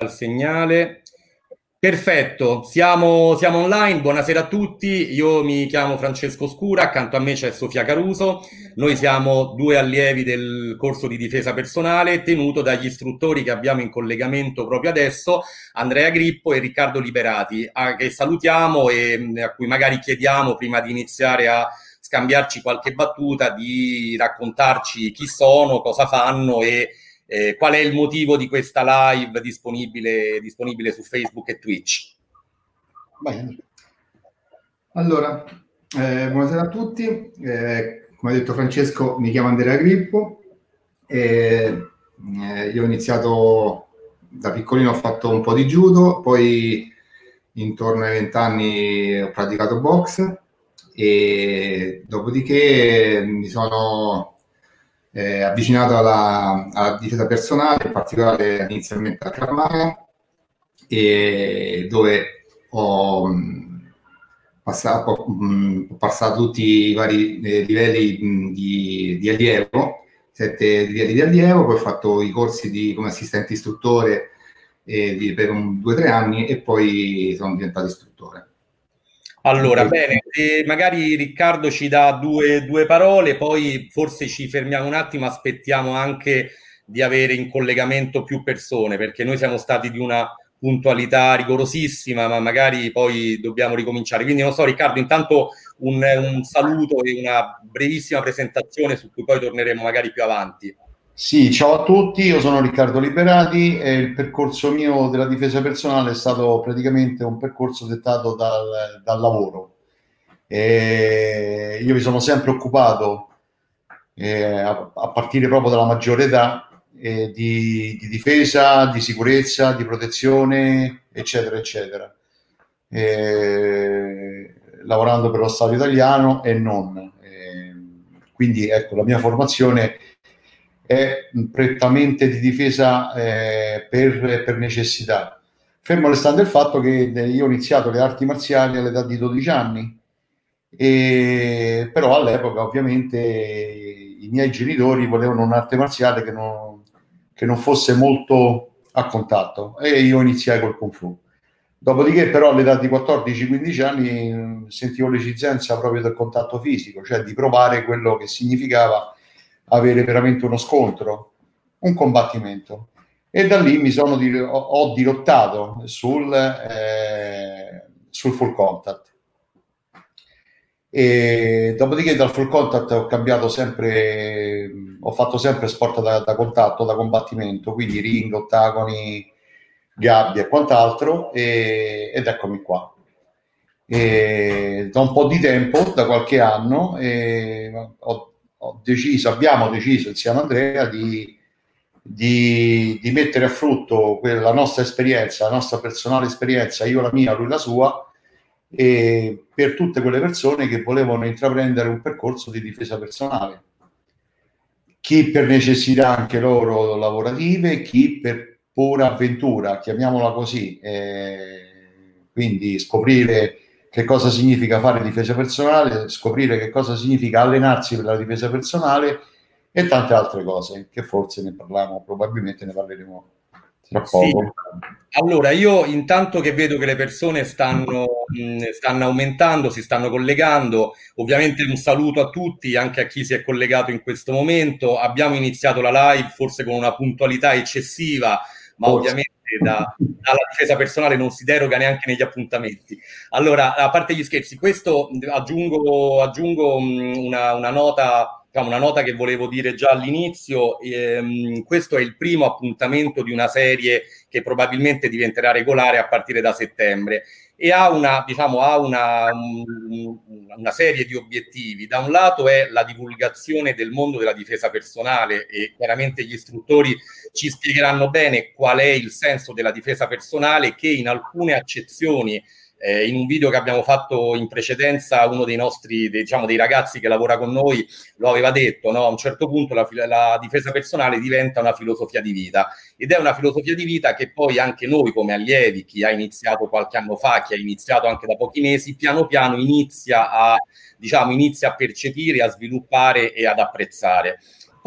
al segnale. Perfetto, siamo, siamo, online, buonasera a tutti, io mi chiamo Francesco Scura, accanto a me c'è Sofia Caruso, noi siamo due allievi del corso di difesa personale tenuto dagli istruttori che abbiamo in collegamento proprio adesso, Andrea Grippo e Riccardo Liberati, a, che salutiamo e a cui magari chiediamo prima di iniziare a scambiarci qualche battuta di raccontarci chi sono, cosa fanno e eh, qual è il motivo di questa live disponibile, disponibile su Facebook e Twitch? Bene. Allora, eh, buonasera a tutti. Eh, come ha detto Francesco, mi chiamo Andrea Grippo. Eh, io ho iniziato da piccolino, ho fatto un po' di judo, poi intorno ai vent'anni ho praticato box e dopodiché mi sono eh, avvicinato alla, alla, difesa personale, in particolare inizialmente a Carmagna, e dove ho passato, ho passato tutti i vari eh, livelli di, di, allievo, sette livelli di allievo, poi ho fatto i corsi di, come assistente istruttore eh, di, per un, due o tre anni e poi sono diventato istruttore. Allora, bene, magari Riccardo ci dà due, due, parole, poi forse ci fermiamo un attimo, aspettiamo anche di avere in collegamento più persone, perché noi siamo stati di una puntualità rigorosissima, ma magari poi dobbiamo ricominciare. Quindi non so, Riccardo, intanto un, un saluto e una brevissima presentazione su cui poi torneremo magari più avanti. Sì, ciao a tutti, io sono Riccardo Liberati e il percorso mio della difesa personale è stato praticamente un percorso dettato dal, dal lavoro. E io mi sono sempre occupato, eh, a, a, partire proprio dalla maggiore età, eh, di, di, difesa, di sicurezza, di protezione, eccetera, eccetera. Eh, lavorando per lo Stato italiano e non. Eh, quindi ecco, la mia formazione è prettamente di difesa eh, per, per, necessità. Fermo restando il fatto che io ho iniziato le arti marziali all'età di 12 anni, e, però all'epoca ovviamente i miei genitori volevano un'arte marziale che non, che non fosse molto a contatto e io iniziai col Kung Fu. Dopodiché però all'età di 14-15 anni sentivo l'esigenza proprio del contatto fisico, cioè di provare quello che significava avere veramente uno scontro, un combattimento. E da lì mi sono di, ho, dirottato sul, eh, sul full contact. E dopodiché dal full contact ho cambiato sempre, ho fatto sempre sport da, da contatto, da combattimento, quindi ring, ottagoni, gabbie e quant'altro, e, ed eccomi qua. E da un po' di tempo, da qualche anno, ho deciso, abbiamo deciso insieme a Andrea di, di, di mettere a frutto la nostra esperienza, la nostra personale esperienza, io la mia, lui la sua, e per tutte quelle persone che volevano intraprendere un percorso di difesa personale. Chi per necessità anche loro lavorative, chi per pura avventura, chiamiamola così, eh, quindi scoprire che cosa significa fare difesa personale, scoprire che cosa significa allenarsi per la difesa personale e tante altre cose che forse ne parliamo, probabilmente ne parleremo tra poco. Sì. Allora, io intanto che vedo che le persone stanno, stanno aumentando, si stanno collegando, ovviamente un saluto a tutti, anche a chi si è collegato in questo momento. Abbiamo iniziato la live forse con una puntualità eccessiva, ma forse. ovviamente da, dalla difesa personale non si deroga neanche negli appuntamenti. Allora, a parte gli scherzi, questo aggiungo, aggiungo una, una nota diciamo, una nota che volevo dire già all'inizio, ehm, questo è il primo appuntamento di una serie che probabilmente diventerà regolare a partire da settembre e ha una, diciamo, ha una, una serie di obiettivi. Da un lato è la divulgazione del mondo della difesa personale e chiaramente gli istruttori ci spiegheranno bene qual è il senso della difesa personale che in alcune accezioni eh, in un video che abbiamo fatto in precedenza, uno dei nostri, diciamo, dei ragazzi che lavora con noi lo aveva detto, no? a un certo punto la, la, difesa personale diventa una filosofia di vita ed è una filosofia di vita che poi anche noi come allievi, chi ha iniziato qualche anno fa, chi ha iniziato anche da pochi mesi, piano piano inizia a, diciamo, inizia a percepire, a sviluppare e ad apprezzare.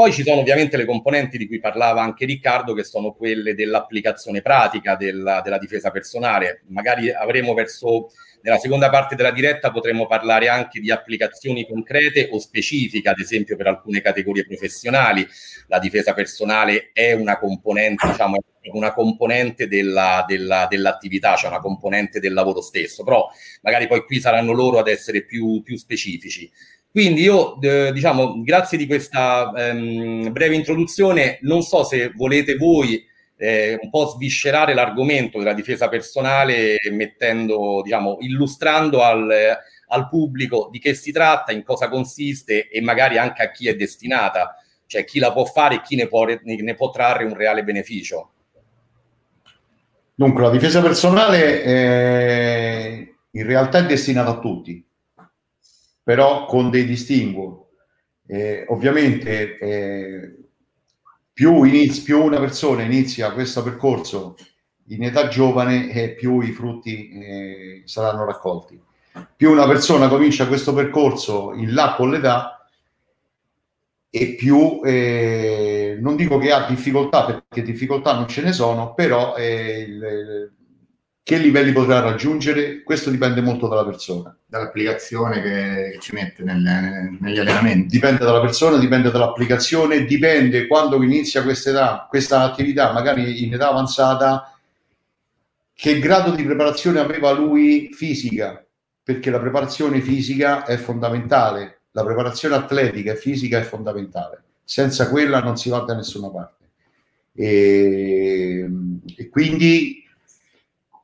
Poi ci sono ovviamente le componenti di cui parlava anche Riccardo, che sono quelle dell'applicazione pratica della, della difesa personale. Magari avremo verso nella seconda parte della diretta potremo parlare anche di applicazioni concrete o specifiche, ad esempio per alcune categorie professionali. La difesa personale è una componente, diciamo, una componente della, della, dell'attività, cioè una componente del lavoro stesso, però magari poi qui saranno loro ad essere più, più specifici. Quindi io, eh, diciamo, grazie di questa ehm, breve introduzione, non so se volete voi eh, un po' sviscerare l'argomento della difesa personale mettendo, diciamo, illustrando al, al pubblico di che si tratta, in cosa consiste e magari anche a chi è destinata, cioè chi la può fare e chi ne può, ne può trarre un reale beneficio. Dunque, la difesa personale eh, in realtà è destinata a tutti, però con dei distinguo. Eh, ovviamente eh, più, inizi, più una persona inizia questo percorso in età giovane, eh, più i frutti eh, saranno raccolti. Più una persona comincia questo percorso in là con l'età, e più eh, non dico che ha difficoltà, perché difficoltà non ce ne sono, però eh, il, che livelli potrà raggiungere? Questo dipende molto dalla persona. Dall'applicazione che, ci mette nel, negli allenamenti. Dipende dalla persona, dipende dall'applicazione, dipende quando inizia questa, età, questa attività, magari in età avanzata, che grado di preparazione aveva lui fisica, perché la preparazione fisica è fondamentale, la preparazione atletica e fisica è fondamentale. Senza quella non si va da nessuna parte. E, e quindi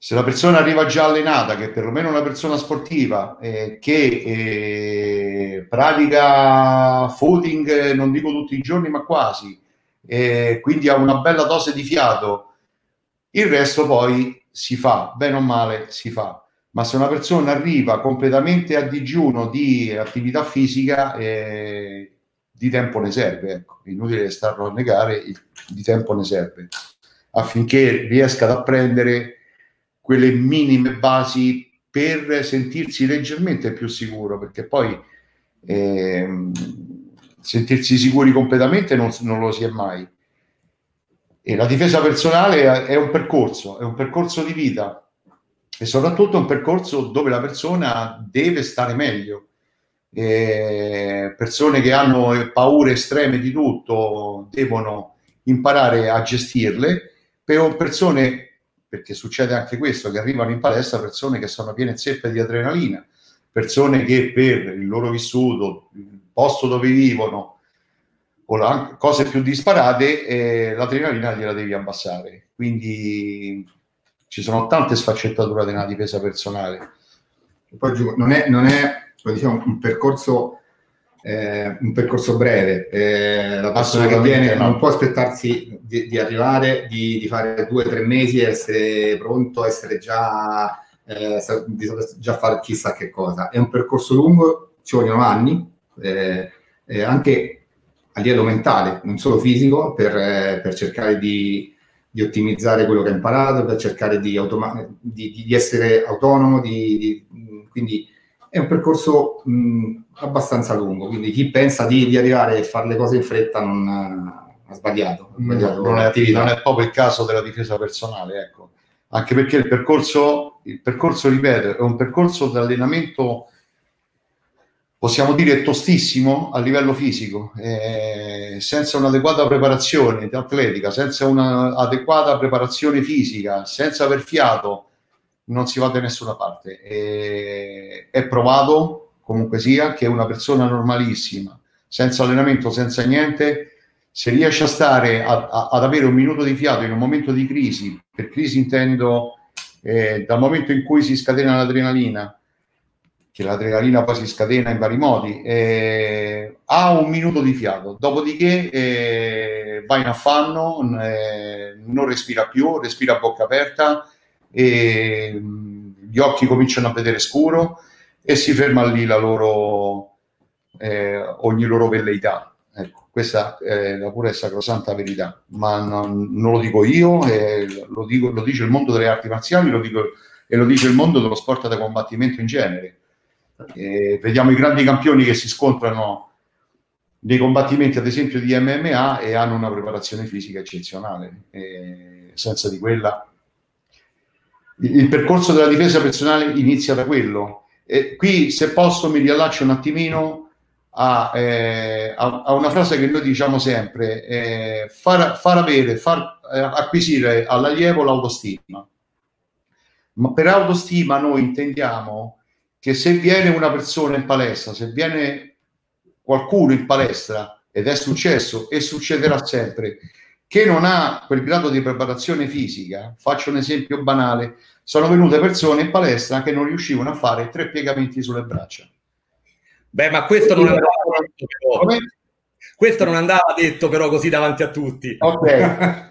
se la persona arriva già allenata, che è perlomeno una persona sportiva, eh, che eh, pratica footing, non dico tutti i giorni, ma quasi, eh, quindi ha una bella dose di fiato, il resto poi si fa, bene o male si fa. Ma se una persona arriva completamente a digiuno di attività fisica, eh, di tempo ne serve, ecco. inutile starlo a negare, di tempo ne serve, affinché riesca ad apprendere quelle minime basi per sentirsi leggermente più sicuro, perché poi eh, sentirsi sicuri completamente non, non, lo si è mai. E la difesa personale è un percorso, è un percorso di vita e soprattutto un percorso dove la persona deve stare meglio. Eh, persone che hanno paure estreme di tutto devono imparare a gestirle, per persone perché succede anche questo, che arrivano in palestra persone che sono piene zeppe di adrenalina, persone che per il loro vissuto, il posto dove vivono, o la, cose più disparate, eh, l'adrenalina gliela devi abbassare. Quindi ci sono tante sfaccettature della difesa personale. Poi non è, non è diciamo, un percorso eh, un percorso breve. Eh, la persona che viene no. non può aspettarsi di, di arrivare, di, di, fare due o tre mesi, essere pronto, essere già, eh, di già fare chissà che cosa. È un percorso lungo, ci vogliono anni, eh, anche a livello mentale, non solo fisico, per, eh, per cercare di, di, ottimizzare quello che ha imparato, per cercare di, automa- essere autonomo, quindi è un percorso mh, abbastanza lungo, quindi chi pensa di, di, arrivare e fare le cose in fretta non ha sbagliato. Ha sbagliato non, è, non, è, proprio il caso della difesa personale, ecco. anche perché il percorso, il percorso, ripeto, è un percorso di allenamento, possiamo dire, tostissimo a livello fisico, eh, senza un'adeguata preparazione atletica, senza un'adeguata preparazione fisica, senza aver fiato non si va da nessuna parte. E, è provato, comunque sia, che una persona normalissima, senza allenamento, senza niente, se riesce a stare a, a, ad avere un minuto di fiato in un momento di crisi, per crisi intendo eh, dal momento in cui si scatena l'adrenalina, che l'adrenalina poi si scatena in vari modi, eh, ha un minuto di fiato, dopodiché eh, va in affanno, eh, non respira più, respira a bocca aperta, mm, gli occhi cominciano a vedere scuro e si ferma lì la loro, eh, ogni loro velleità. Ecco, questa è la pura e sacrosanta verità, ma non, non lo dico io, eh, lo, dico, lo, dice il mondo delle arti marziali lo dico, e lo dice il mondo dello sport da combattimento in genere. Eh, vediamo i grandi campioni che si scontrano dei combattimenti, ad esempio, di MMA e hanno una preparazione fisica eccezionale. E senza di quella il percorso della difesa personale inizia da quello. E qui, se posso, mi riallaccio un attimino a, eh, a, a una frase che noi diciamo sempre: eh, far, far, avere, far eh, acquisire all'allievo l'autostima. Ma per autostima noi intendiamo che se viene una persona in palestra, se viene qualcuno in palestra, ed è successo e succederà sempre, che non ha quel grado di preparazione fisica, faccio un esempio banale, sono venute persone in palestra che non riuscivano a fare tre piegamenti sulle braccia. Beh, ma questo non andava detto, però. Questo non andava detto però così davanti a tutti. Ok,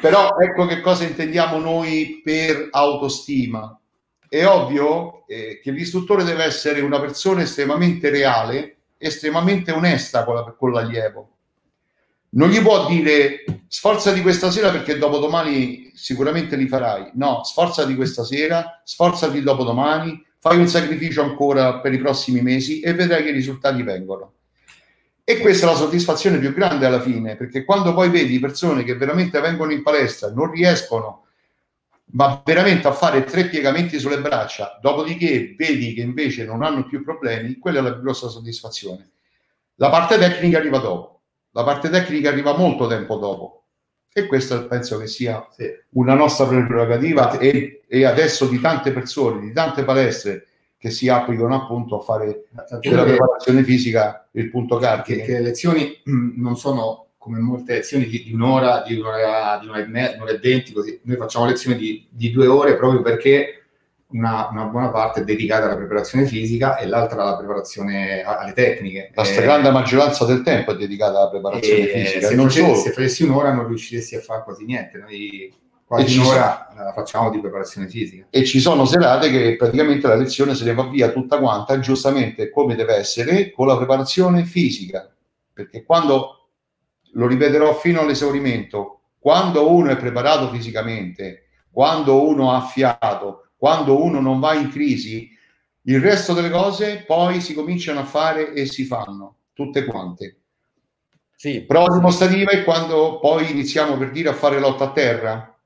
però ecco che cosa intendiamo noi per autostima. È ovvio eh, che l'istruttore deve essere una persona estremamente reale, estremamente onesta con, la, con l'allievo non gli può dire sforzati questa sera perché dopodomani sicuramente li farai. No, sforzati questa sera, sforzati dopodomani, fai un sacrificio ancora per i prossimi mesi e vedrai che i risultati vengono. E questa è la soddisfazione più grande alla fine, perché quando poi vedi persone che veramente vengono in palestra, non riescono ma veramente a fare tre piegamenti sulle braccia, dopodiché vedi che invece non hanno più problemi, quella è la più grossa soddisfazione. La parte tecnica arriva dopo la parte tecnica arriva molto tempo dopo e questa penso che sia sì. una nostra prerogativa e, e, adesso di tante persone, di tante palestre che si applicano appunto a fare della preparazione fisica il punto cardine. Che, che le lezioni non sono come molte lezioni di, di un'ora, di un'ora, di un'ora e, me, un'ora e venti, così. Noi facciamo lezioni di, di due ore proprio perché una, una, buona parte dedicata alla preparazione fisica e l'altra alla preparazione alle tecniche. La stragrande eh, maggioranza del tempo è dedicata alla preparazione fisica. Se, non solo. se facessi un'ora non riusciresti a fare quasi niente. Noi quasi un'ora sono... la facciamo di preparazione fisica. E ci sono serate che praticamente la lezione se ne va via tutta quanta, giustamente come deve essere, con la preparazione fisica. Perché quando, lo ripeterò fino all'esaurimento, quando uno è preparato fisicamente, quando uno ha fiato, quando uno non va in crisi, il resto delle cose poi si cominciano a fare e si fanno, tutte quante. Sì. Prova dimostrativa è quando poi iniziamo per dire a fare lotta a terra,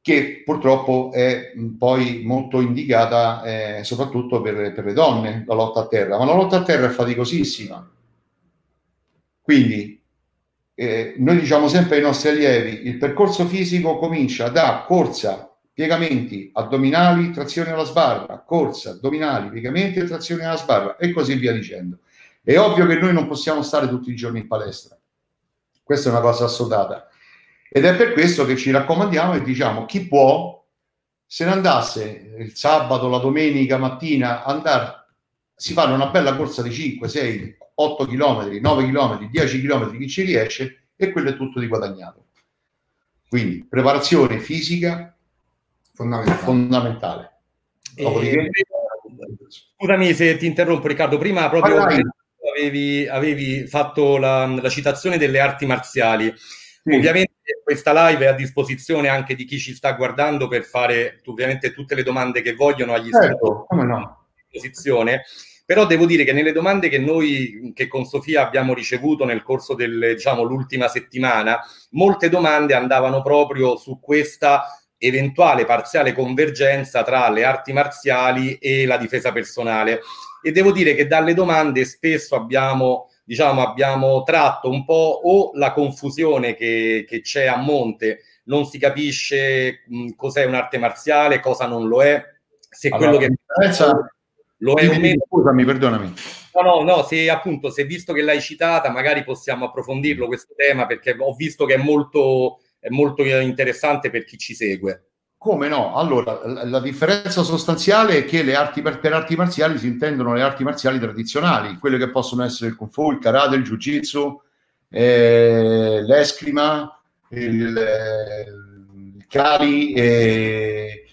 che purtroppo è poi molto indicata eh, soprattutto per, per, le donne, la lotta a terra, ma la lotta a terra è faticosissima. Quindi eh, noi diciamo sempre ai nostri allievi, il percorso fisico comincia da corsa piegamenti addominali, trazione alla sbarra, corsa, addominali, piegamenti e trazione alla sbarra e così via dicendo. È ovvio che noi non possiamo stare tutti i giorni in palestra. Questa è una cosa assodata. Ed è per questo che ci raccomandiamo e diciamo chi può se ne andasse il sabato, la domenica mattina, andare, si fanno una bella corsa di 5, 6, 8 km, 9 km, 10 km, chi ci riesce e quello è tutto di guadagnato. Quindi preparazione fisica, fondamentale. fondamentale. E... Scusami se ti interrompo Riccardo, prima proprio avevi, avevi, fatto la, la, citazione delle arti marziali. Sì. Ovviamente questa live è a disposizione anche di chi ci sta guardando per fare ovviamente tutte le domande che vogliono agli certo, no. a disposizione. Però devo dire che nelle domande che noi, che con Sofia abbiamo ricevuto nel corso dell'ultima diciamo, settimana, molte domande andavano proprio su questa eventuale parziale convergenza tra le arti marziali e la difesa personale. E devo dire che dalle domande spesso abbiamo, diciamo, abbiamo tratto un po' o la confusione che, che c'è a monte, non si capisce mh, cos'è un'arte marziale, cosa non lo è, se allora, quello che pensa lo è o meno. Scusami, perdonami. No, no, no, se appunto, se visto che l'hai citata, magari possiamo approfondirlo questo tema, perché ho visto che è molto molto interessante per chi ci segue. Come no? Allora, la differenza sostanziale è che le arti per, arti marziali si intendono le arti marziali tradizionali, quelle che possono essere il kung fu, il karate, il jiu-jitsu, eh, l'escrima, il, il kali, eh,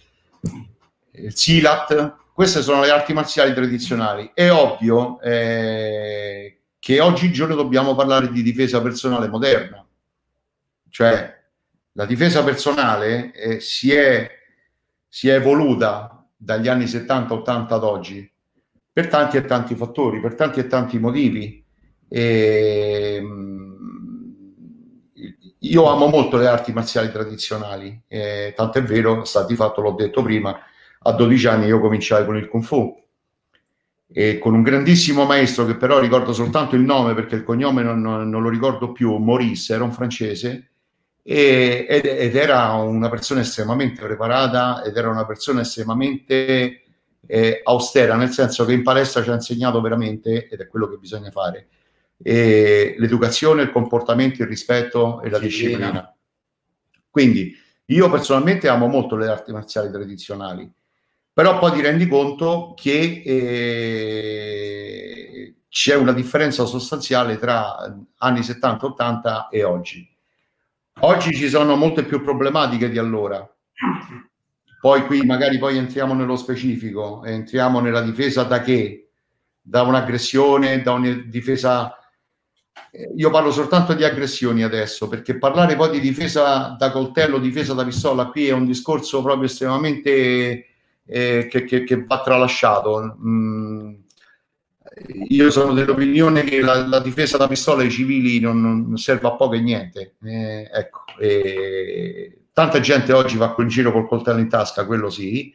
il silat. Queste sono le arti marziali tradizionali. È ovvio eh, che oggigiorno dobbiamo parlare di difesa personale moderna, cioè la difesa personale eh, si, è, si, è, evoluta dagli anni 70-80 ad oggi per tanti e tanti fattori, per tanti e tanti motivi. E, mm, io amo molto le arti marziali tradizionali, eh, tanto è vero, sta di fatto, l'ho detto prima, a 12 anni io cominciai con il Kung Fu e con un grandissimo maestro che però ricordo soltanto il nome perché il cognome non, non lo ricordo più, Maurice, era un francese e, ed, ed, era una persona estremamente preparata ed era una persona estremamente eh, austera, nel senso che in palestra ci ha insegnato veramente, ed è quello che bisogna fare, eh, l'educazione, il comportamento, il rispetto e la disciplina. disciplina. Quindi io personalmente amo molto le arti marziali tradizionali però poi ti rendi conto che eh, c'è una differenza sostanziale tra anni 70, 80 e oggi. Oggi ci sono molte più problematiche di allora. Poi qui magari poi entriamo nello specifico, entriamo nella difesa da che? Da un'aggressione, da una difesa... Io parlo soltanto di aggressioni adesso, perché parlare poi di difesa da coltello, difesa da pistola, qui è un discorso proprio estremamente eh, che, che, che, va tralasciato. Mm, io sono dell'opinione che la, la, difesa da pistola ai civili non, non serve a poco e niente. Eh, ecco, eh, tanta gente oggi va in giro col coltello in tasca, quello sì.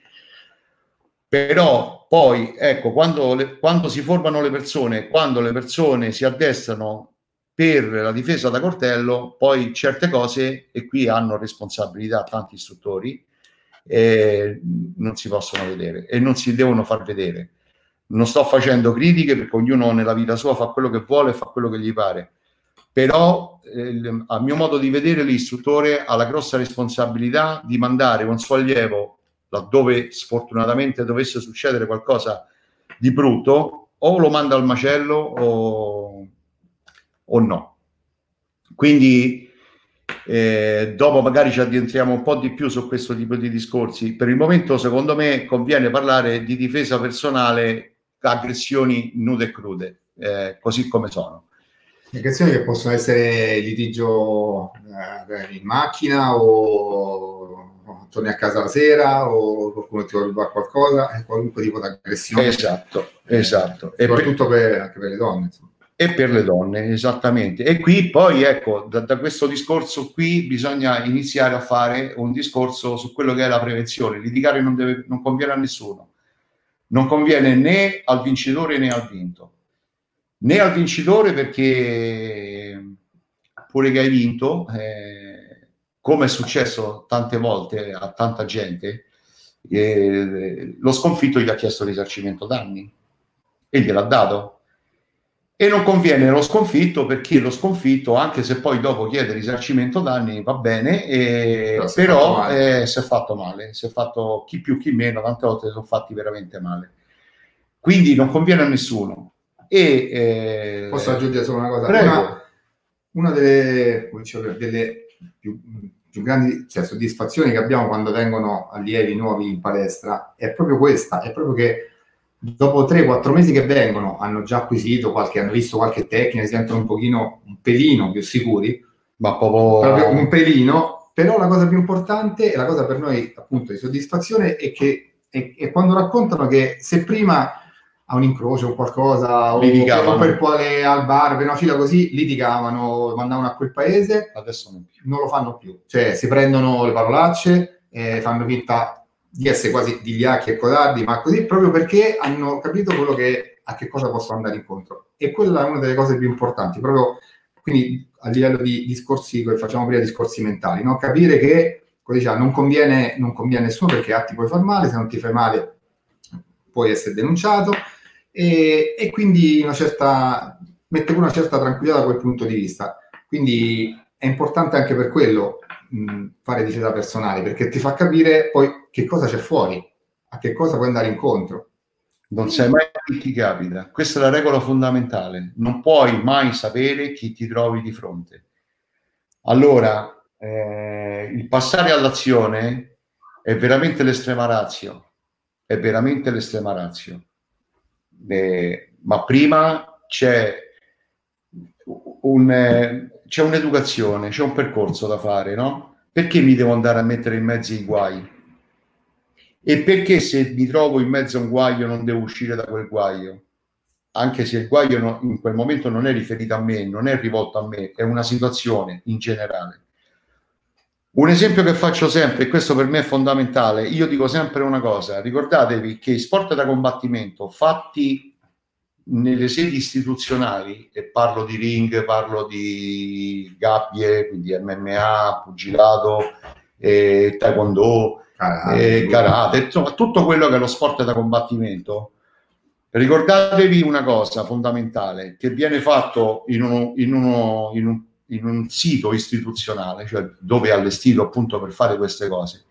Però poi, ecco, quando, le, quando si formano le persone, quando le persone si addestrano per la difesa da coltello, poi certe cose, e qui hanno responsabilità tanti istruttori, eh, non si possono vedere e non si devono far vedere. Non sto facendo critiche perché ognuno nella vita sua fa quello che vuole fa quello che gli pare, però eh, a mio modo di vedere l'istruttore ha la grossa responsabilità di mandare un suo allievo laddove sfortunatamente dovesse succedere qualcosa di brutto o lo manda al macello o, o no. Quindi eh, dopo magari ci addentriamo un po' di più su questo tipo di discorsi. Per il momento, secondo me, conviene parlare di difesa personale, aggressioni nude e crude, eh, così come sono. Aggressioni che possono essere litigio eh, in macchina o torni a casa la sera o qualcuno ti vuole rubare qualcosa, qualunque tipo di aggressione. Esatto, esatto. E soprattutto per, per, anche per le donne. Insomma e per le donne, esattamente. E qui poi, ecco, da, da, questo discorso qui bisogna iniziare a fare un discorso su quello che è la prevenzione. Litigare non, deve, non conviene a nessuno, non conviene né al vincitore né al vinto. Né al vincitore perché pure che hai vinto, eh, come è successo tante volte a tanta gente, eh, lo sconfitto gli ha chiesto risarcimento danni e gliel'ha dato e non conviene lo sconfitto perché lo sconfitto, anche se poi dopo chiede risarcimento danni, va bene, eh, però, però si è fatto male, si è fatto chi più chi meno, tante volte sono fatti veramente male. Quindi non conviene a nessuno. E, eh, Posso aggiungere solo una cosa? Una, una, delle, delle più, più, grandi cioè, soddisfazioni che abbiamo quando vengono allievi nuovi in palestra è proprio questa, è proprio che dopo 3-4 mesi che vengono hanno già acquisito qualche, hanno visto qualche tecnica, si sentono un pochino, un pelino più sicuri, ma proprio... proprio un pelino, però la cosa più importante e la cosa per noi appunto di soddisfazione è che è, è quando raccontano che se prima a un incrocio o qualcosa o, o, per quale al bar, per una fila così, litigavano, mandavano a quel paese, adesso non, non lo fanno più, cioè si prendono le parolacce, eh, fanno finta di essere quasi digliacchi e codardi, ma così proprio perché hanno capito quello che, a che cosa possono andare incontro. E quella è una delle cose più importanti, proprio quindi a livello di discorsi, facciamo prima, discorsi mentali, no? capire che come diciamo, non, conviene, non conviene a nessuno perché a ti puoi far male, se non ti fai male puoi essere denunciato e, e quindi una certa, mette una certa tranquillità da quel punto di vista. Quindi è importante anche per quello mh, fare difesa personale, perché ti fa capire poi che cosa c'è fuori, a che cosa puoi andare incontro. Non sai mai chi ti capita. Questa è la regola fondamentale. Non puoi mai sapere chi ti trovi di fronte. Allora, eh, il passare all'azione è veramente l'estrema razio. È veramente l'estrema razio. Eh, ma prima c'è un, eh, c'è un'educazione, c'è un percorso da fare, no? Perché mi devo andare a mettere in mezzo i guai? E perché se mi trovo in mezzo a un guaio non devo uscire da quel guaio? anche se il guaio no, in quel momento non è riferito a me, non è rivolto a me, è una situazione in generale. Un esempio che faccio sempre, e questo per me è fondamentale, io dico sempre una cosa, ricordatevi che i sport da combattimento fatti nelle sedi istituzionali, e parlo di ring, parlo di gabbie, quindi MMA, pugilato, eh, taekwondo, karate, eh, karate, insomma tutto quello che è lo sport da combattimento, ricordatevi una cosa fondamentale, che viene fatto in, uno, in, uno, in, un, in un sito istituzionale, cioè dove è allestito appunto per fare queste cose.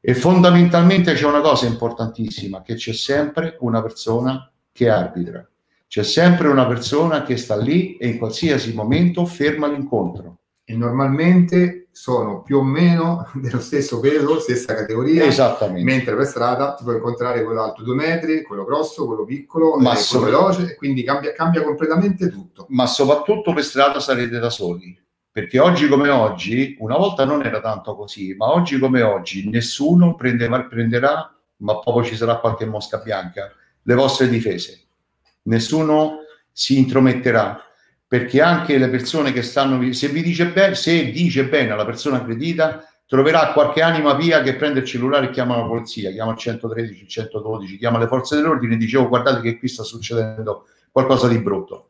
E fondamentalmente c'è una cosa importantissima, che c'è sempre una persona che arbitra. C'è sempre una persona che sta lì e in qualsiasi momento ferma l'incontro. E normalmente sono più o meno dello stesso peso, stessa categoria. Esattamente. Mentre per strada ti puoi incontrare quello alto due metri, quello grosso, quello piccolo, Ma eh, quello veloce, e quindi cambia, cambia completamente tutto. Ma soprattutto per strada sarete da soli perché oggi come oggi, una volta non era tanto così, ma oggi come oggi nessuno prendeva, prenderà, ma proprio ci sarà qualche mosca bianca, le vostre difese. Nessuno si intrometterà perché anche le persone che stanno se vi dice bene se dice bene alla persona aggredita troverà qualche anima via che prende il cellulare e chiama la polizia chiama il 113 il 112 chiama le forze dell'ordine e dice oh guardate che qui sta succedendo qualcosa di brutto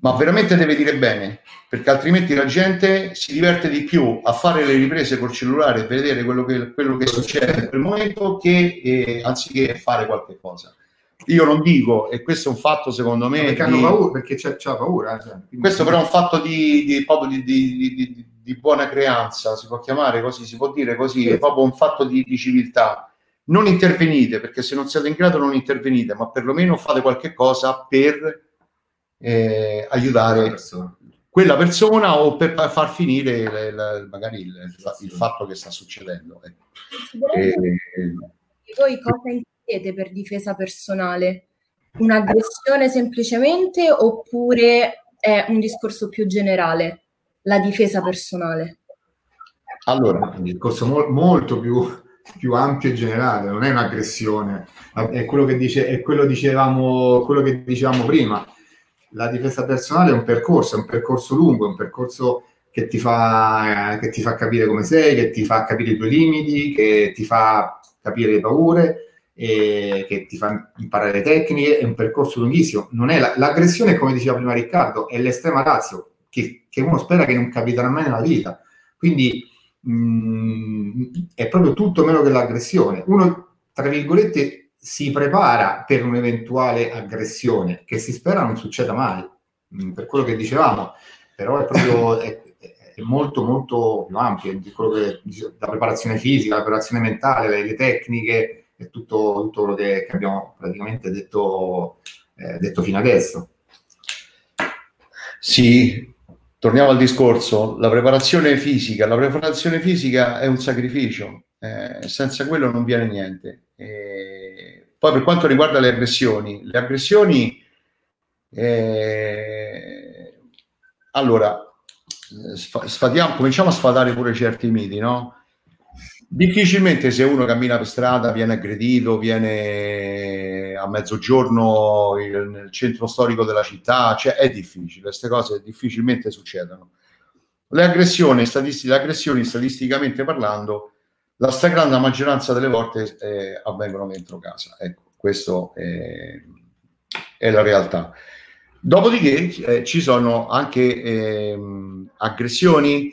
ma veramente deve dire bene perché altrimenti la gente si diverte di più a fare le riprese col cellulare e vedere quello che, quello che succede in quel momento che eh, anziché fare qualche cosa io non dico, e questo è un fatto secondo me... Perché di, hanno paura, perché c'è, c'è paura. Cioè, questo però è un fatto di, di, proprio di, di, buona creanza, si può chiamare così, si può dire così, sì. è proprio un fatto di, civiltà. Non intervenite, perché se non siete in grado non intervenite, ma perlomeno fate qualche cosa per eh, aiutare persona. quella persona o per far finire le, le, magari il, il, fatto che sta succedendo. Ecco. Eh, voi cosa intendete per difesa personale? Un'aggressione semplicemente oppure è un discorso più generale, la difesa personale? Allora, un discorso mo- molto più, più, ampio e generale, non è un'aggressione, è quello che, dice, è quello, dicevamo, quello che dicevamo prima. La difesa personale è un percorso, è un percorso lungo, è un percorso che ti, fa, che ti fa capire come sei, che ti fa capire i tuoi limiti, che ti fa capire le paure, eh, che ti fa imparare le tecniche, è un percorso lunghissimo. La, l'aggressione, come diceva prima Riccardo, è l'estrema razio, che, che, uno spera che non capiterà mai nella vita. Quindi mh, mm, è proprio tutto meno che l'aggressione. Uno, tra virgolette, si prepara per un'eventuale aggressione, che si spera non succeda mai, mm, per quello che dicevamo, però è proprio... È, è molto molto più ampio, quello che, la preparazione fisica, la preparazione mentale, le, le tecniche, è tutto, tutto quello che, che, abbiamo praticamente detto, eh, detto fino adesso. Sì, torniamo al discorso, la preparazione fisica, la preparazione fisica è un sacrificio, eh, senza quello non viene niente. E poi per quanto riguarda le aggressioni, le aggressioni, eh, allora, sfatiamo, cominciamo a sfatare pure certi miti, no? Difficilmente se uno cammina per strada viene aggredito, viene a mezzogiorno nel centro storico della città, cioè è difficile, queste cose difficilmente succedono. Le aggressioni, statisti- le aggressioni statisticamente parlando, la stragrande maggioranza delle volte eh, avvengono dentro casa. Ecco, questa è, è, la realtà. Dopodiché eh, ci sono anche eh, aggressioni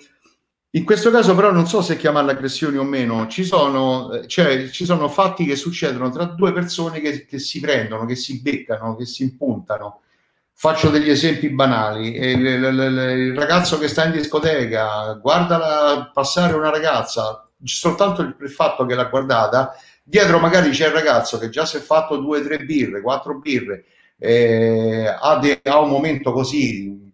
in questo caso però non so se chiamarle aggressioni o meno, ci sono, eh, cioè, ci sono fatti che succedono tra due persone che, che, si prendono, che si beccano, che si impuntano. Faccio degli esempi banali. Il, il, il, il ragazzo che sta in discoteca guarda passare una ragazza, soltanto il fatto che l'ha guardata, dietro magari c'è il ragazzo che già si è fatto due, tre birre, quattro birre, eh, ha, de, ha un momento così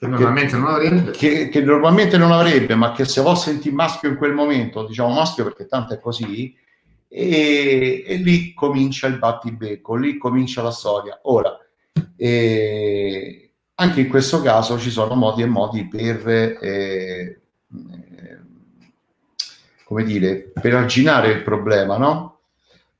che normalmente non avrebbe. Che, che, normalmente non avrebbe, ma che se vuol sentire maschio in quel momento, diciamo maschio perché tanto è così, e, e lì comincia il battibecco, lì comincia la storia. Ora, eh, anche in questo caso ci sono modi e modi per, eh, come dire, per arginare il problema, no?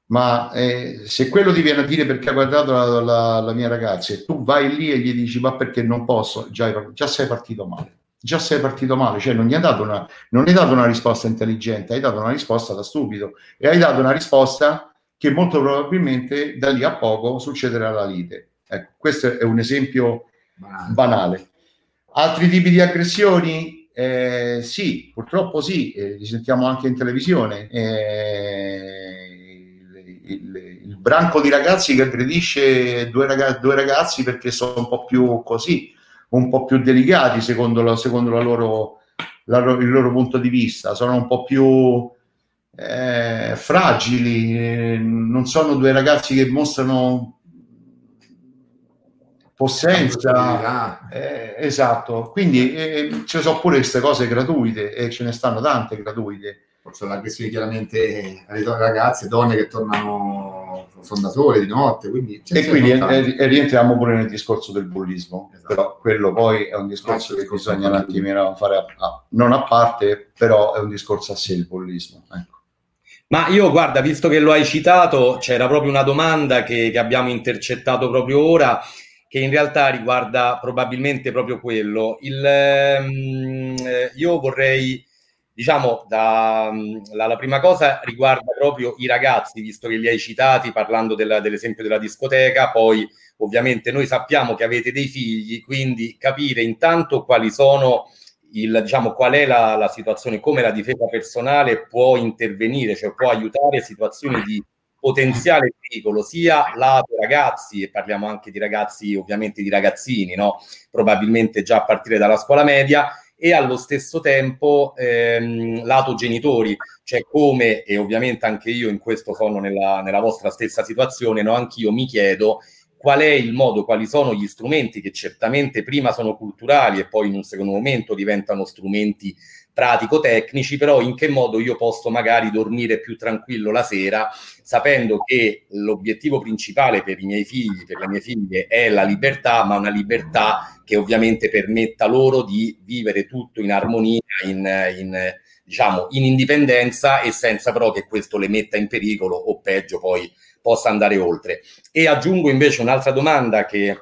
ma eh, se quello ti viene a dire perché ha guardato la, la, la, mia ragazza e tu vai lì e gli dici ma perché non posso, già, già sei partito male. Già sei partito male, cioè non gli hai dato una, non hai dato una risposta intelligente, hai dato una risposta da stupido e hai dato una risposta che molto probabilmente da lì a poco succederà la lite. Ecco, questo è un esempio banale. banale. Altri tipi di aggressioni? Eh, sì, purtroppo sì, eh, li sentiamo anche in televisione. Eh, il, il, branco di ragazzi che aggredisce due, ragazzi, due ragazzi perché sono un po' più così, un po' più delicati secondo, la, secondo la loro, la, il loro punto di vista, sono un po' più eh, fragili, eh, non sono due ragazzi che mostrano possenza, eh, esatto, quindi eh, ci sono pure queste cose gratuite e ce ne stanno tante gratuite sono l'aggressione chiaramente alle ragazze, donne che tornano fondatore di notte. Quindi e quindi e, e rientriamo pure nel discorso del bullismo, esatto. però quello poi è un discorso che bisogna un attimino fare a, a, non a parte, però è un discorso a sé il bullismo. Ecco. Ma io guarda, visto che lo hai citato, c'era proprio una domanda che, che abbiamo intercettato proprio ora che in realtà riguarda probabilmente proprio quello. Il, ehm, io vorrei diciamo, da, la, la, prima cosa riguarda proprio i ragazzi, visto che li hai citati parlando della, dell'esempio della discoteca, poi ovviamente noi sappiamo che avete dei figli, quindi capire intanto quali sono il, diciamo, qual è la, la, situazione, come la difesa personale può intervenire, cioè può aiutare situazioni di potenziale pericolo, sia lato ragazzi, e parliamo anche di ragazzi, ovviamente di ragazzini, no? probabilmente già a partire dalla scuola media, e allo stesso tempo ehm, lato genitori, cioè come, e ovviamente anche io in questo sono nella, nella vostra stessa situazione, no? anch'io mi chiedo qual è il modo, quali sono gli strumenti che certamente prima sono culturali e poi in un secondo momento diventano strumenti pratico-tecnici, però in che modo io posso magari dormire più tranquillo la sera, sapendo che l'obiettivo principale per i miei figli, per le mie figlie, è la libertà, ma una libertà che ovviamente permetta loro di vivere tutto in armonia, in, in diciamo, in indipendenza e senza però che questo le metta in pericolo o peggio poi possa andare oltre. E aggiungo invece un'altra domanda che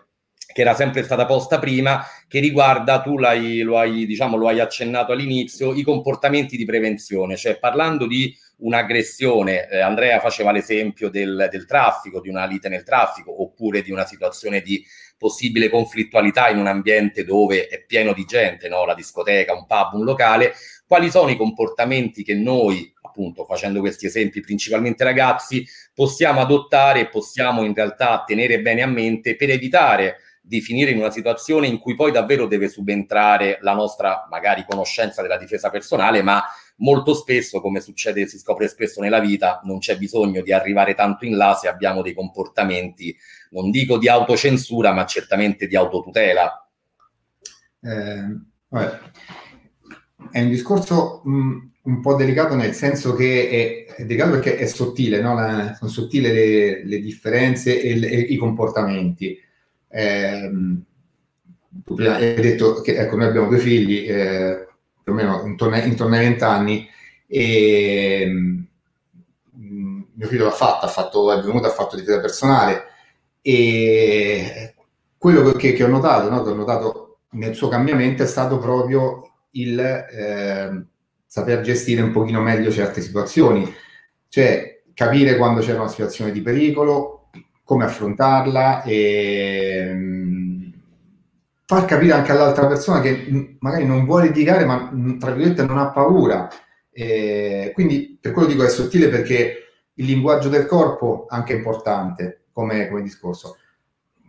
che era sempre stata posta prima, che riguarda, tu l'hai, lo, hai, diciamo, lo hai accennato all'inizio, i comportamenti di prevenzione, cioè parlando di un'aggressione, eh, Andrea faceva l'esempio del, del, traffico, di una lite nel traffico, oppure di una situazione di possibile conflittualità in un ambiente dove è pieno di gente, no? la discoteca, un pub, un locale, quali sono i comportamenti che noi, appunto facendo questi esempi principalmente ragazzi, possiamo adottare e possiamo in realtà tenere bene a mente per evitare di finire in una situazione in cui poi davvero deve subentrare la nostra magari conoscenza della difesa personale, ma molto spesso, come succede, si scopre spesso nella vita, non c'è bisogno di arrivare tanto in là se abbiamo dei comportamenti, non dico di autocensura, ma certamente di autotutela. Eh, è un discorso mh, un po' delicato nel senso che è, è delicato perché è sottile, no? La, sono sottili le, le differenze e, le, e i comportamenti eh, prima hai detto che ecco, noi abbiamo due figli, eh, più o meno intorno, intorno ai 20 anni, e mm, mio figlio l'ha fatto, ha fatto, è venuto, ha fatto difesa personale e quello che, che ho notato, no, che ho notato nel suo cambiamento è stato proprio il eh, saper gestire un pochino meglio certe situazioni, cioè capire quando c'era una situazione di pericolo, come affrontarla e mm, far capire anche all'altra persona che mm, magari non vuole litigare ma mm, tra virgolette non ha paura. E quindi per quello dico è sottile perché il linguaggio del corpo è anche importante come, come discorso.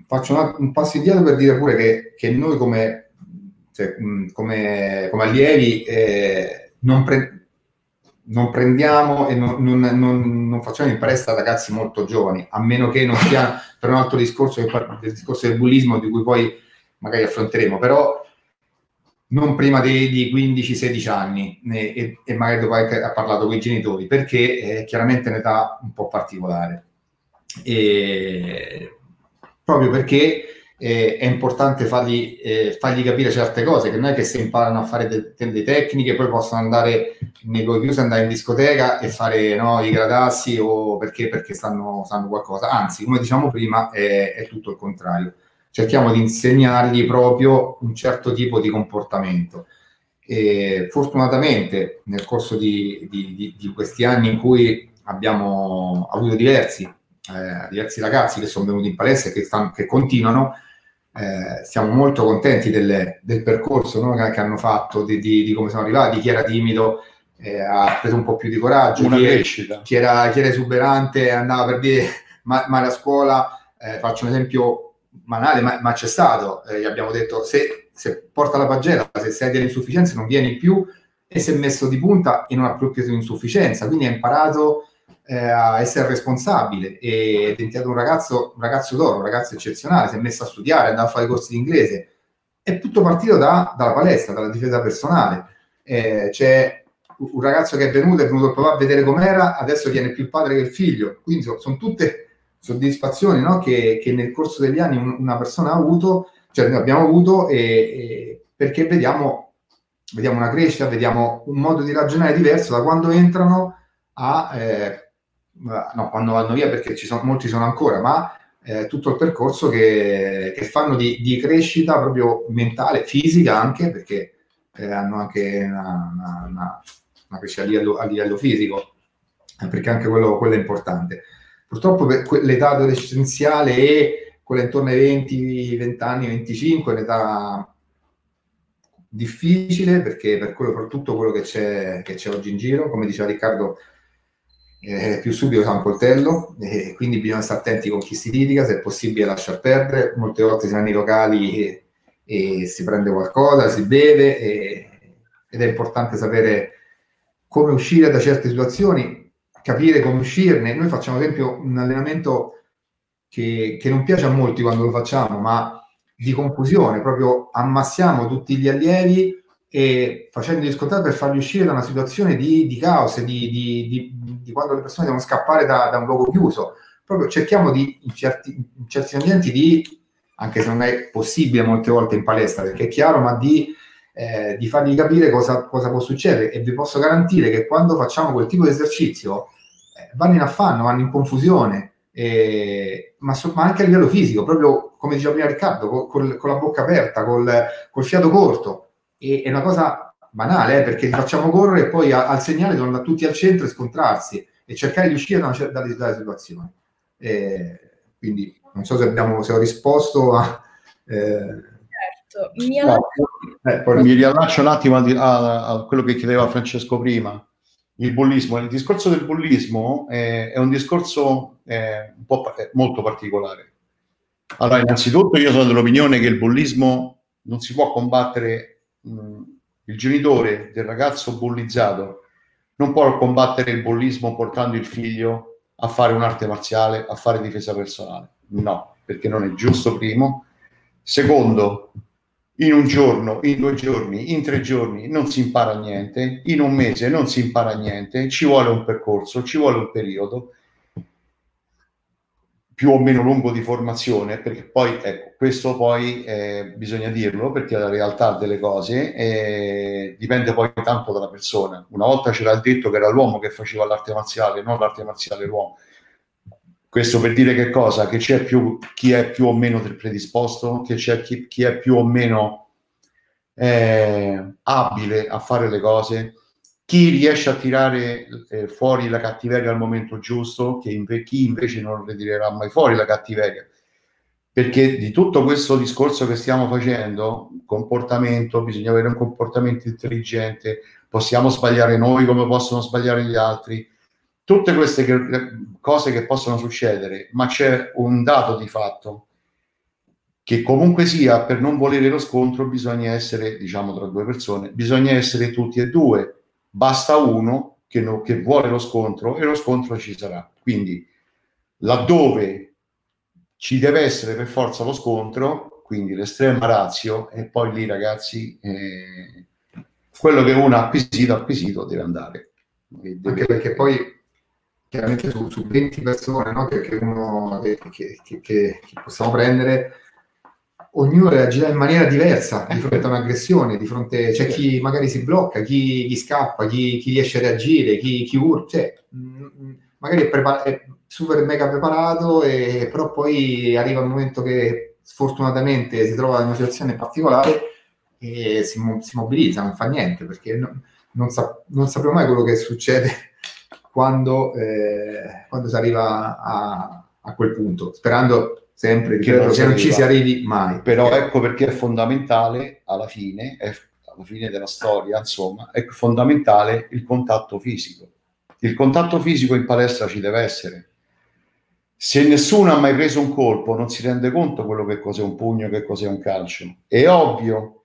Faccio un, un, passo indietro per dire pure che, che noi come, cioè, come, come allievi eh, non, pre- non prendiamo e non, non, non, facciamo in presta ragazzi molto giovani, a meno che non sia per un altro discorso, del discorso del bullismo di cui poi magari affronteremo, però non prima di, di 15-16 anni e, e, magari dopo aver parlato con i genitori, perché è chiaramente un'età un po' particolare. E proprio perché eh, è importante fargli, eh, fargli, capire certe cose, che non è che se imparano a fare de- delle tecniche poi possono andare nei luoghi chiusi, andare in discoteca e fare no, i gradassi o perché, perché sanno, sanno, qualcosa. Anzi, come diciamo prima, è, è, tutto il contrario. Cerchiamo di insegnargli proprio un certo tipo di comportamento. E fortunatamente nel corso di, di, di, di questi anni in cui abbiamo avuto diversi, eh, diversi ragazzi che sono venuti in palestra e che, stanno, che continuano, eh, siamo molto contenti delle, del percorso no, che, hanno fatto, di, di, di, come sono arrivati, chi era timido eh, ha preso un po' più di coraggio, chi, crescita. Chi, era, chi era esuberante andava per dire ma, ma la scuola, eh, faccio un esempio banale, ma, ma c'è stato, eh, gli abbiamo detto se, se, porta la pagella, se sei delle insufficienze non vieni più. E si è messo di punta e non ha più preso insufficienza, quindi ha imparato eh, a essere responsabile e è diventato un ragazzo, un ragazzo d'oro, un ragazzo eccezionale, si è messo a studiare, è andato a fare corsi di inglese. È tutto partito da, dalla palestra, dalla difesa personale. Eh, c'è un ragazzo che è venuto, è venuto a provare a vedere com'era, adesso viene più il padre che il figlio. Quindi sono, sono tutte soddisfazioni no? che, che, nel corso degli anni una persona ha avuto, cioè noi abbiamo avuto, e, e perché vediamo, vediamo, una crescita, vediamo un modo di ragionare diverso da quando entrano a eh, no, quando vanno via perché ci sono, molti sono ancora, ma eh, tutto il percorso che, che fanno di, di, crescita proprio mentale, fisica anche, perché eh, hanno anche una, una, una, una crescita a livello, a livello fisico, eh, perché anche quello, quello, è importante. Purtroppo per l'età adolescenziale e quella intorno ai 20, 20 anni, 25, è un'età difficile perché per, quello, per tutto quello che c'è, che c'è oggi in giro, come diceva Riccardo, eh, più subito c'è un coltello, eh, quindi bisogna stare attenti con chi si litiga, se è possibile lasciar perdere, molte volte si vanno nei locali e, e, si prende qualcosa, si beve e, ed è importante sapere come uscire da certe situazioni, capire come uscirne. Noi facciamo ad esempio un allenamento che, che non piace a molti quando lo facciamo, ma di confusione, proprio ammassiamo tutti gli allievi e facendoli scontare per farli uscire da una situazione di, di caos, di, di, di, quando le persone devono scappare da, da, un luogo chiuso. Proprio cerchiamo di, in certi, in certi ambienti di, anche se non è possibile molte volte in palestra, perché è chiaro, ma di, eh, di fargli capire cosa, cosa, può succedere. E vi posso garantire che quando facciamo quel tipo di esercizio eh, vanno in affanno, vanno in confusione, eh, ma, so, ma, anche a livello fisico, proprio come diceva prima Riccardo, col, col, con la bocca aperta, col, col fiato corto e è una cosa banale, eh, perché li facciamo correre e poi a, al segnale devono andare tutti al centro e scontrarsi e cercare di uscire da una certa situazione. Eh, quindi non so se, abbiamo, se ho risposto a... Eh, certo, mi, eh, poi... mi riallaccio un attimo a, a, a, quello che chiedeva Francesco prima, il bullismo. Il discorso del bullismo è, è un discorso eh, un po' molto particolare. Allora, innanzitutto io sono dell'opinione che il bullismo non si può combattere il genitore del ragazzo bullizzato non può combattere il bullismo portando il figlio a fare un'arte marziale, a fare difesa personale. No, perché non è giusto, primo. Secondo, in un giorno, in due giorni, in tre giorni non si impara niente, in un mese non si impara niente, ci vuole un percorso, ci vuole un periodo più o meno lungo di formazione, perché poi, ecco, questo poi eh, bisogna dirlo, perché la realtà delle cose eh, dipende poi tanto dalla persona. Una volta c'era il detto che era l'uomo che faceva l'arte marziale, non l'arte marziale l'uomo. Questo per dire che cosa? Che c'è più, chi è più o meno predisposto, che c'è chi, chi è più o meno eh, abile a fare le cose, chi riesce a tirare eh, fuori la cattiveria al momento giusto, inve- chi invece non ritirerà mai fuori la cattiveria. Perché di tutto questo discorso che stiamo facendo, comportamento, bisogna avere un comportamento intelligente, possiamo sbagliare noi come possono sbagliare gli altri, tutte queste che, cose che possono succedere, ma c'è un dato di fatto che comunque sia per non volere lo scontro bisogna essere, diciamo tra due persone, bisogna essere tutti e due basta uno che, no, che vuole lo scontro e lo scontro ci sarà. Quindi laddove ci deve essere per forza lo scontro, quindi l'estrema razio, e poi lì ragazzi, eh, quello che uno ha acquisito, acquisito deve andare. Deve... Anche perché poi chiaramente su, su 20 persone no, che, che, uno, che, che, possiamo prendere, ognuno reagirà in maniera diversa di fronte a un'aggressione, di fronte c'è chi magari si blocca, chi, chi scappa, chi, chi, riesce a reagire, chi, chi urla, cioè, mh, mm, magari è, prepar- è, super mega preparato, e, però poi arriva un momento che sfortunatamente si trova in una situazione particolare e si, si mobilizza, non fa niente, perché non, non, sa- non sapremo mai quello che succede quando, eh, quando si arriva a, a quel punto, sperando sempre che, non, non ci si arrivi mai. Però ecco perché è fondamentale alla fine, alla fine della storia, insomma, è fondamentale il contatto fisico. Il contatto fisico in palestra ci deve essere. Se nessuno ha mai preso un colpo, non si rende conto quello che cos'è un pugno, che cos'è un calcio. È ovvio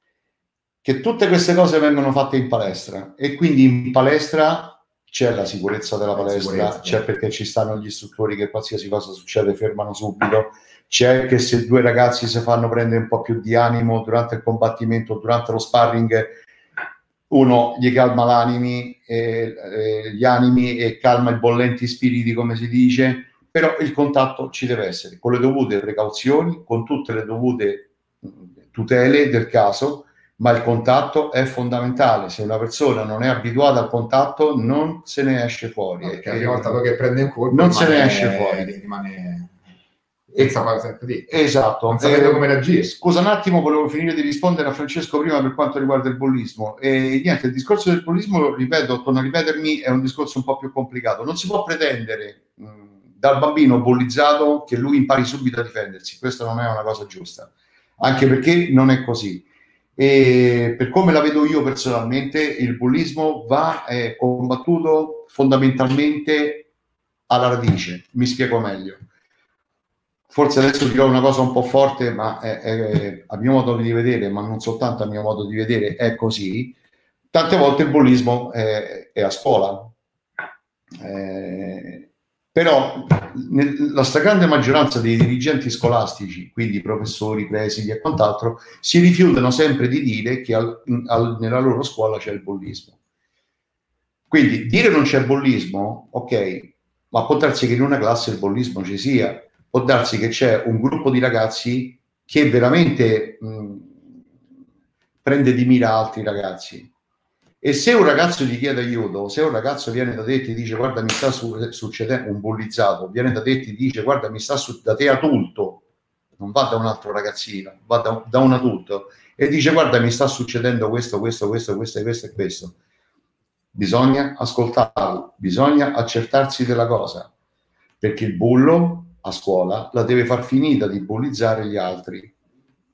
che tutte queste cose vengono fatte in palestra e quindi in palestra c'è la sicurezza della palestra, sicurezza, c'è perché ci stanno gli istruttori che qualsiasi cosa succede fermano subito, c'è che se due ragazzi si fanno prendere un po' più di animo durante il combattimento, durante lo sparring, uno gli calma l'animi, eh, eh, gli animi e calma i bollenti spiriti, come si dice, però il contatto ci deve essere, con le dovute precauzioni, con tutte le dovute tutele del caso, ma il contatto è fondamentale. Se una persona non è abituata al contatto, non se ne esce fuori. Perché ogni volta che prende un colpo, non se ne esce fuori. Rimane... Così. Esatto, non sapendo eh, come reagire. Scusa un attimo, volevo finire di rispondere a Francesco prima per quanto riguarda il bullismo. E niente, il discorso del bullismo, ripeto, torno a ripetermi, è un discorso un po' più complicato. Non si può pretendere mh, dal bambino bullizzato che lui impari subito a difendersi. Questa non è una cosa giusta, anche perché non è così e per come la vedo io personalmente, il bullismo va combattuto fondamentalmente alla radice. Mi spiego meglio. Forse adesso dirò una cosa un po' forte, ma è, è, a mio modo di vedere, ma non soltanto a mio modo di vedere, è così. Tante volte il bullismo è, è a scuola. Eh, però la stragrande maggioranza dei dirigenti scolastici, quindi professori, presidi e quant'altro, si rifiutano sempre di dire che al, al, nella loro scuola c'è il bullismo. Quindi dire non c'è bullismo, ok, ma può darsi che in una classe il bullismo ci sia, può darsi che c'è un gruppo di ragazzi che veramente mh, prende di mira altri ragazzi e se un ragazzo gli chiede aiuto, se un ragazzo viene da te e ti dice guarda mi sta su- succedendo un bullizzato, viene da te e ti dice guarda mi sta su- da te adulto, non va da un altro ragazzino, va da, da un adulto e dice guarda mi sta succedendo questo, questo, questo, questo, questo e questo. Bisogna ascoltarlo, bisogna accertarsi della cosa, perché il bullo a scuola la deve far finita di bullizzare gli altri.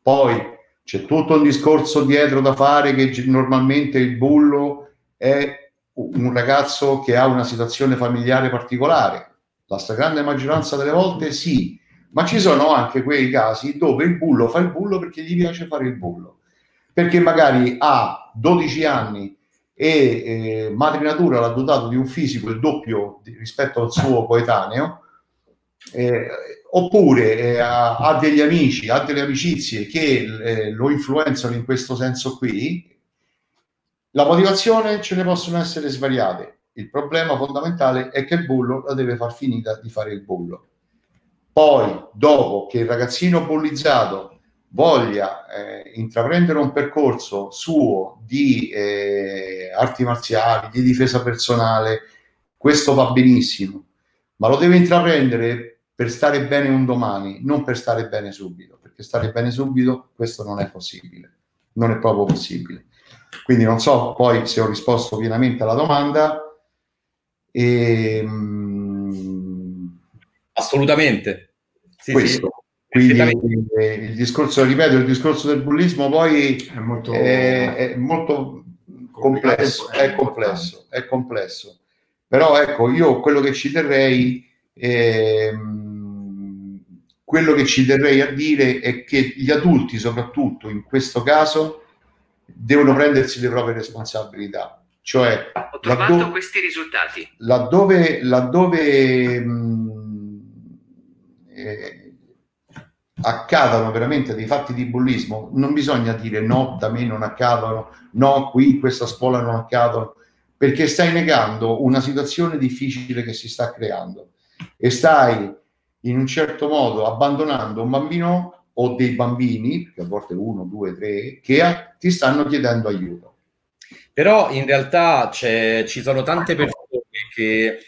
Poi c'è tutto un discorso dietro da fare che normalmente il bullo è un ragazzo che ha una situazione familiare particolare. La stragrande maggioranza delle volte sì, ma ci sono anche quei casi dove il bullo fa il bullo perché gli piace fare il bullo, perché magari ha 12 anni e eh, madre natura l'ha dotato di un fisico il doppio rispetto al suo coetaneo, eh, oppure eh, ha, degli amici, ha delle amicizie che eh, lo influenzano in questo senso qui, la motivazione ce ne possono essere svariate. Il problema fondamentale è che il bullo la deve far finita di fare il bullo. Poi, dopo che il ragazzino bullizzato voglia eh, intraprendere un percorso suo di eh, arti marziali, di difesa personale, questo va benissimo, ma lo deve intraprendere per stare bene un domani, non per stare bene subito, perché stare bene subito questo non è possibile, non è proprio possibile. Quindi non so poi se ho risposto pienamente alla domanda. E, ehm, Assolutamente. Sì, questo. Sì. Quindi eh, il discorso, ripeto, il discorso del bullismo poi è molto, è, è molto complesso, è complesso, è complesso. Però ecco, io quello che ci terrei ehm, quello che ci terrei a dire è che gli adulti, soprattutto in questo caso, devono prendersi le proprie responsabilità. Cioè, ho trovato laddove, questi risultati. Laddove, laddove mh, eh, accadono veramente dei fatti di bullismo, non bisogna dire no, da me non accadono, no, qui in questa scuola non accadono, perché stai negando una situazione difficile che si sta creando e stai in un certo modo abbandonando un bambino o dei bambini, che a volte uno, due, tre, che a, ti stanno chiedendo aiuto. Però in realtà ci sono tante persone che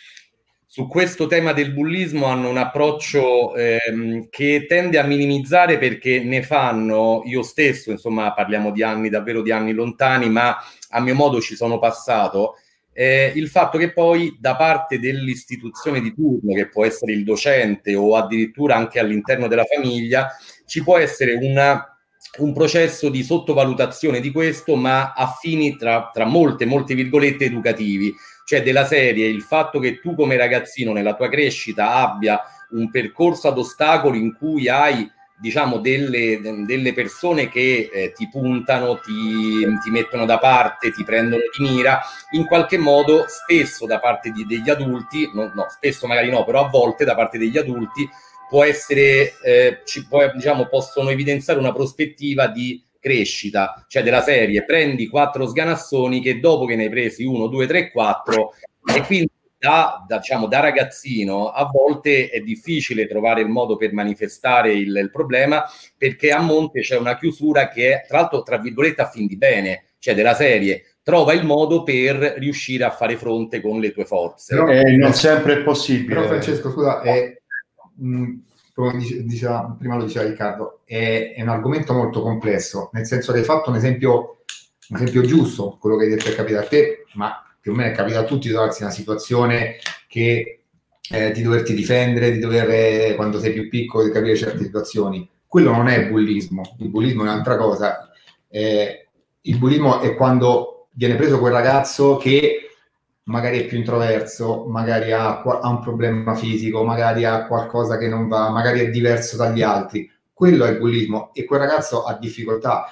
su questo tema del bullismo hanno un approccio ehm, che tende a minimizzare perché ne fanno, io stesso, insomma parliamo di anni, davvero di anni lontani, ma a mio modo ci sono passato, eh, il fatto che poi da parte dell'istituzione di turno, che può essere il docente o addirittura anche all'interno della famiglia, ci può essere una, un processo di sottovalutazione di questo, ma a fini tra, tra molte, molte virgolette educativi, cioè della serie il fatto che tu come ragazzino nella tua crescita abbia un percorso ad ostacoli in cui hai diciamo delle, delle persone che eh, ti puntano, ti, ti, mettono da parte, ti prendono di mira, in qualche modo spesso da parte di, degli adulti, no, no, spesso magari no, però a volte da parte degli adulti può essere, eh, ci può, diciamo, possono evidenziare una prospettiva di crescita, cioè della serie. Prendi quattro sganassoni che dopo che ne hai presi uno, due, tre, quattro e quindi da, da, diciamo, da ragazzino a volte è difficile trovare il modo per manifestare il, il, problema perché a monte c'è una chiusura che è tra l'altro tra virgolette a fin di bene, cioè della serie trova il modo per riuscire a fare fronte con le tue forze. Però, eh, non sempre è possibile. Però Francesco, scusa, è, mh, come diceva, prima lo diceva Riccardo, è, è, un argomento molto complesso, nel senso che hai fatto un esempio, un esempio giusto, quello che hai detto è capitato a te, ma più o meno è capitato a tutti di trovarsi in una situazione che eh, di doverti difendere, di dover, eh, quando sei più piccolo, di capire certe situazioni. Quello non è bullismo, il bullismo è un'altra cosa. Eh, il bullismo è quando viene preso quel ragazzo che magari è più introverso, magari ha, ha, un problema fisico, magari ha qualcosa che non va, magari è diverso dagli altri. Quello è il bullismo e quel ragazzo ha difficoltà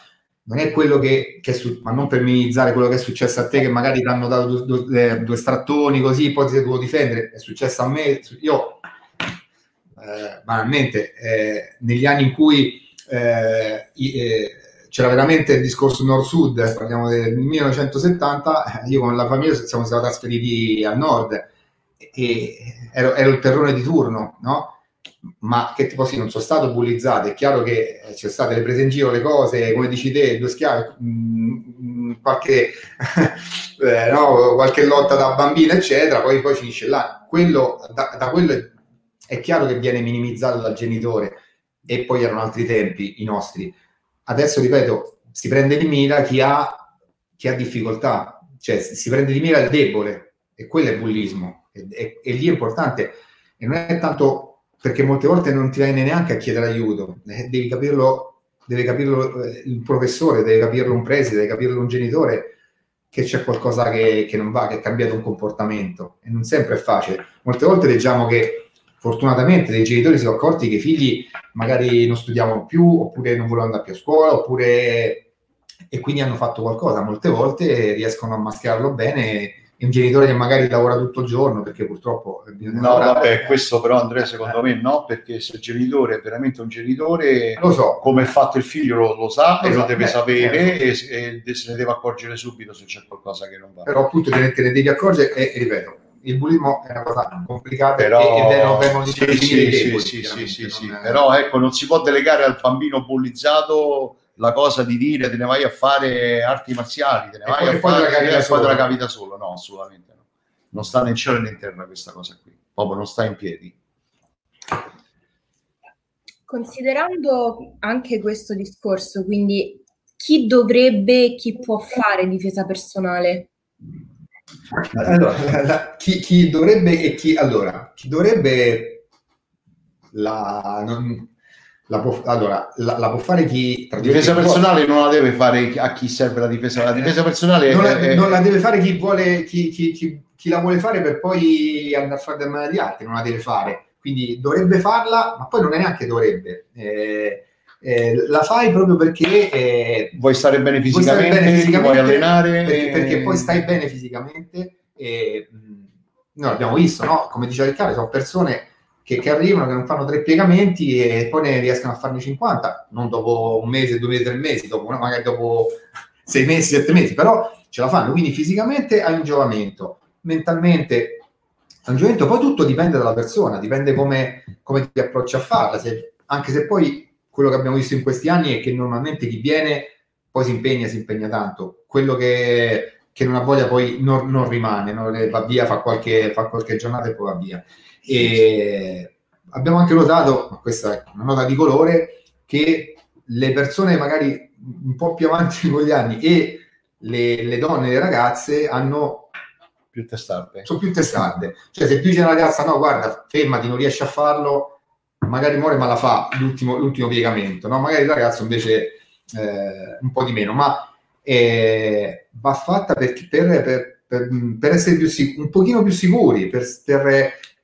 non è quello che, che è su, ma non per minimizzare quello che è successo a te, che magari ti hanno dato due, due, eh, due strattoni così, poi ti sei dovuto difendere, è successo a me, io eh, banalmente, eh, negli anni in cui eh, eh c'era veramente il discorso nord-sud, parliamo del 1970, io con la famiglia siamo stati trasferiti al nord e ero, ero il terrone di turno, no? Ma che tipo sì, non sono stato bullizzato, è chiaro che eh, c'è state le prese in giro, le cose, come dici te, due schiavi, mm, mm, qualche, eh, no, qualche lotta da bambino, eccetera, poi, poi finisce là. Quello, da, da quello è, è, chiaro che viene minimizzato dal genitore e poi erano altri tempi i nostri. Adesso, ripeto, si prende di mira chi ha, chi ha difficoltà, cioè si prende di mira il debole e quello è bullismo e, e, e lì è importante e non è tanto perché molte volte non ti viene neanche a chiedere aiuto, eh, devi capirlo, deve capirlo eh, il professore, deve capirlo un preside, deve capirlo un genitore che c'è qualcosa che, che, non va, che è cambiato un comportamento e non sempre è facile. Molte volte leggiamo che fortunatamente dei genitori si sono accorti che i figli magari non studiavano più oppure non volevano andare più a scuola oppure e quindi hanno fatto qualcosa. Molte volte riescono a mascherarlo bene un genitore che magari lavora tutto il giorno perché purtroppo no lavorare. vabbè questo però Andrea secondo eh. me no perché se il genitore è veramente un genitore lo so come è fatto il figlio lo, lo sa lo e so, lo deve beh, sapere eh, e, e, se ne deve accorgere subito se c'è qualcosa che non va però appunto te, te ne devi accorgere e, e ripeto il bullismo è una cosa complicata però, e, non vengono sì, sì, sì, sì, sì, sì, sì. però ecco non si può delegare al bambino bullizzato la cosa di dire te ne vai a fare arti marziali, te ne e vai a fare e la cavi da solo. No, assolutamente no. Non sta né in cielo né in terra questa cosa qui. Proprio non sta in piedi. Considerando anche questo discorso, quindi chi dovrebbe e chi può fare difesa personale? Allora, chi, chi, dovrebbe e chi allora chi dovrebbe la, non, la può, allora, la, la, può fare chi... La difesa personale non la deve fare a chi serve la difesa. La difesa personale non, è, la, non la deve fare chi, vuole, chi, chi, chi, la vuole fare per poi andare a fare del male agli altri, non la deve fare. Quindi dovrebbe farla, ma poi non è neanche dovrebbe. Eh, eh, la fai proprio perché eh, vuoi stare bene fisicamente, vuoi, bene fisicamente, vuoi allenare perché, perché, poi stai bene fisicamente e noi abbiamo visto, no? come diceva Riccardo, sono persone che, che, arrivano, che non fanno tre piegamenti e poi ne riescono a farne 50, non dopo un mese, due mesi, tre mesi, dopo, magari dopo sei mesi, sette mesi, però ce la fanno. Quindi fisicamente hai un giovamento, mentalmente hai un giovamento, poi tutto dipende dalla persona, dipende come, come ti approcci a farla, se, anche se poi quello che abbiamo visto in questi anni è che normalmente chi viene poi si impegna, si impegna tanto. Quello che, che non ha voglia poi non, non rimane, no? va via, fa qualche, fa qualche giornata e poi va via. E abbiamo anche notato, ma questa è una nota di colore, che le persone magari un po' più avanti con gli anni e le, le donne e le ragazze hanno più testarde. Sono più testarde. Cioè, se tu dici a una ragazza, no, guarda, fermati, non riesci a farlo, magari muore, ma la fa l'ultimo, l'ultimo piegamento, no? Magari il ragazzo invece eh, un po' di meno, ma eh, va fatta per, per, per, per essere più un pochino più sicuri, per,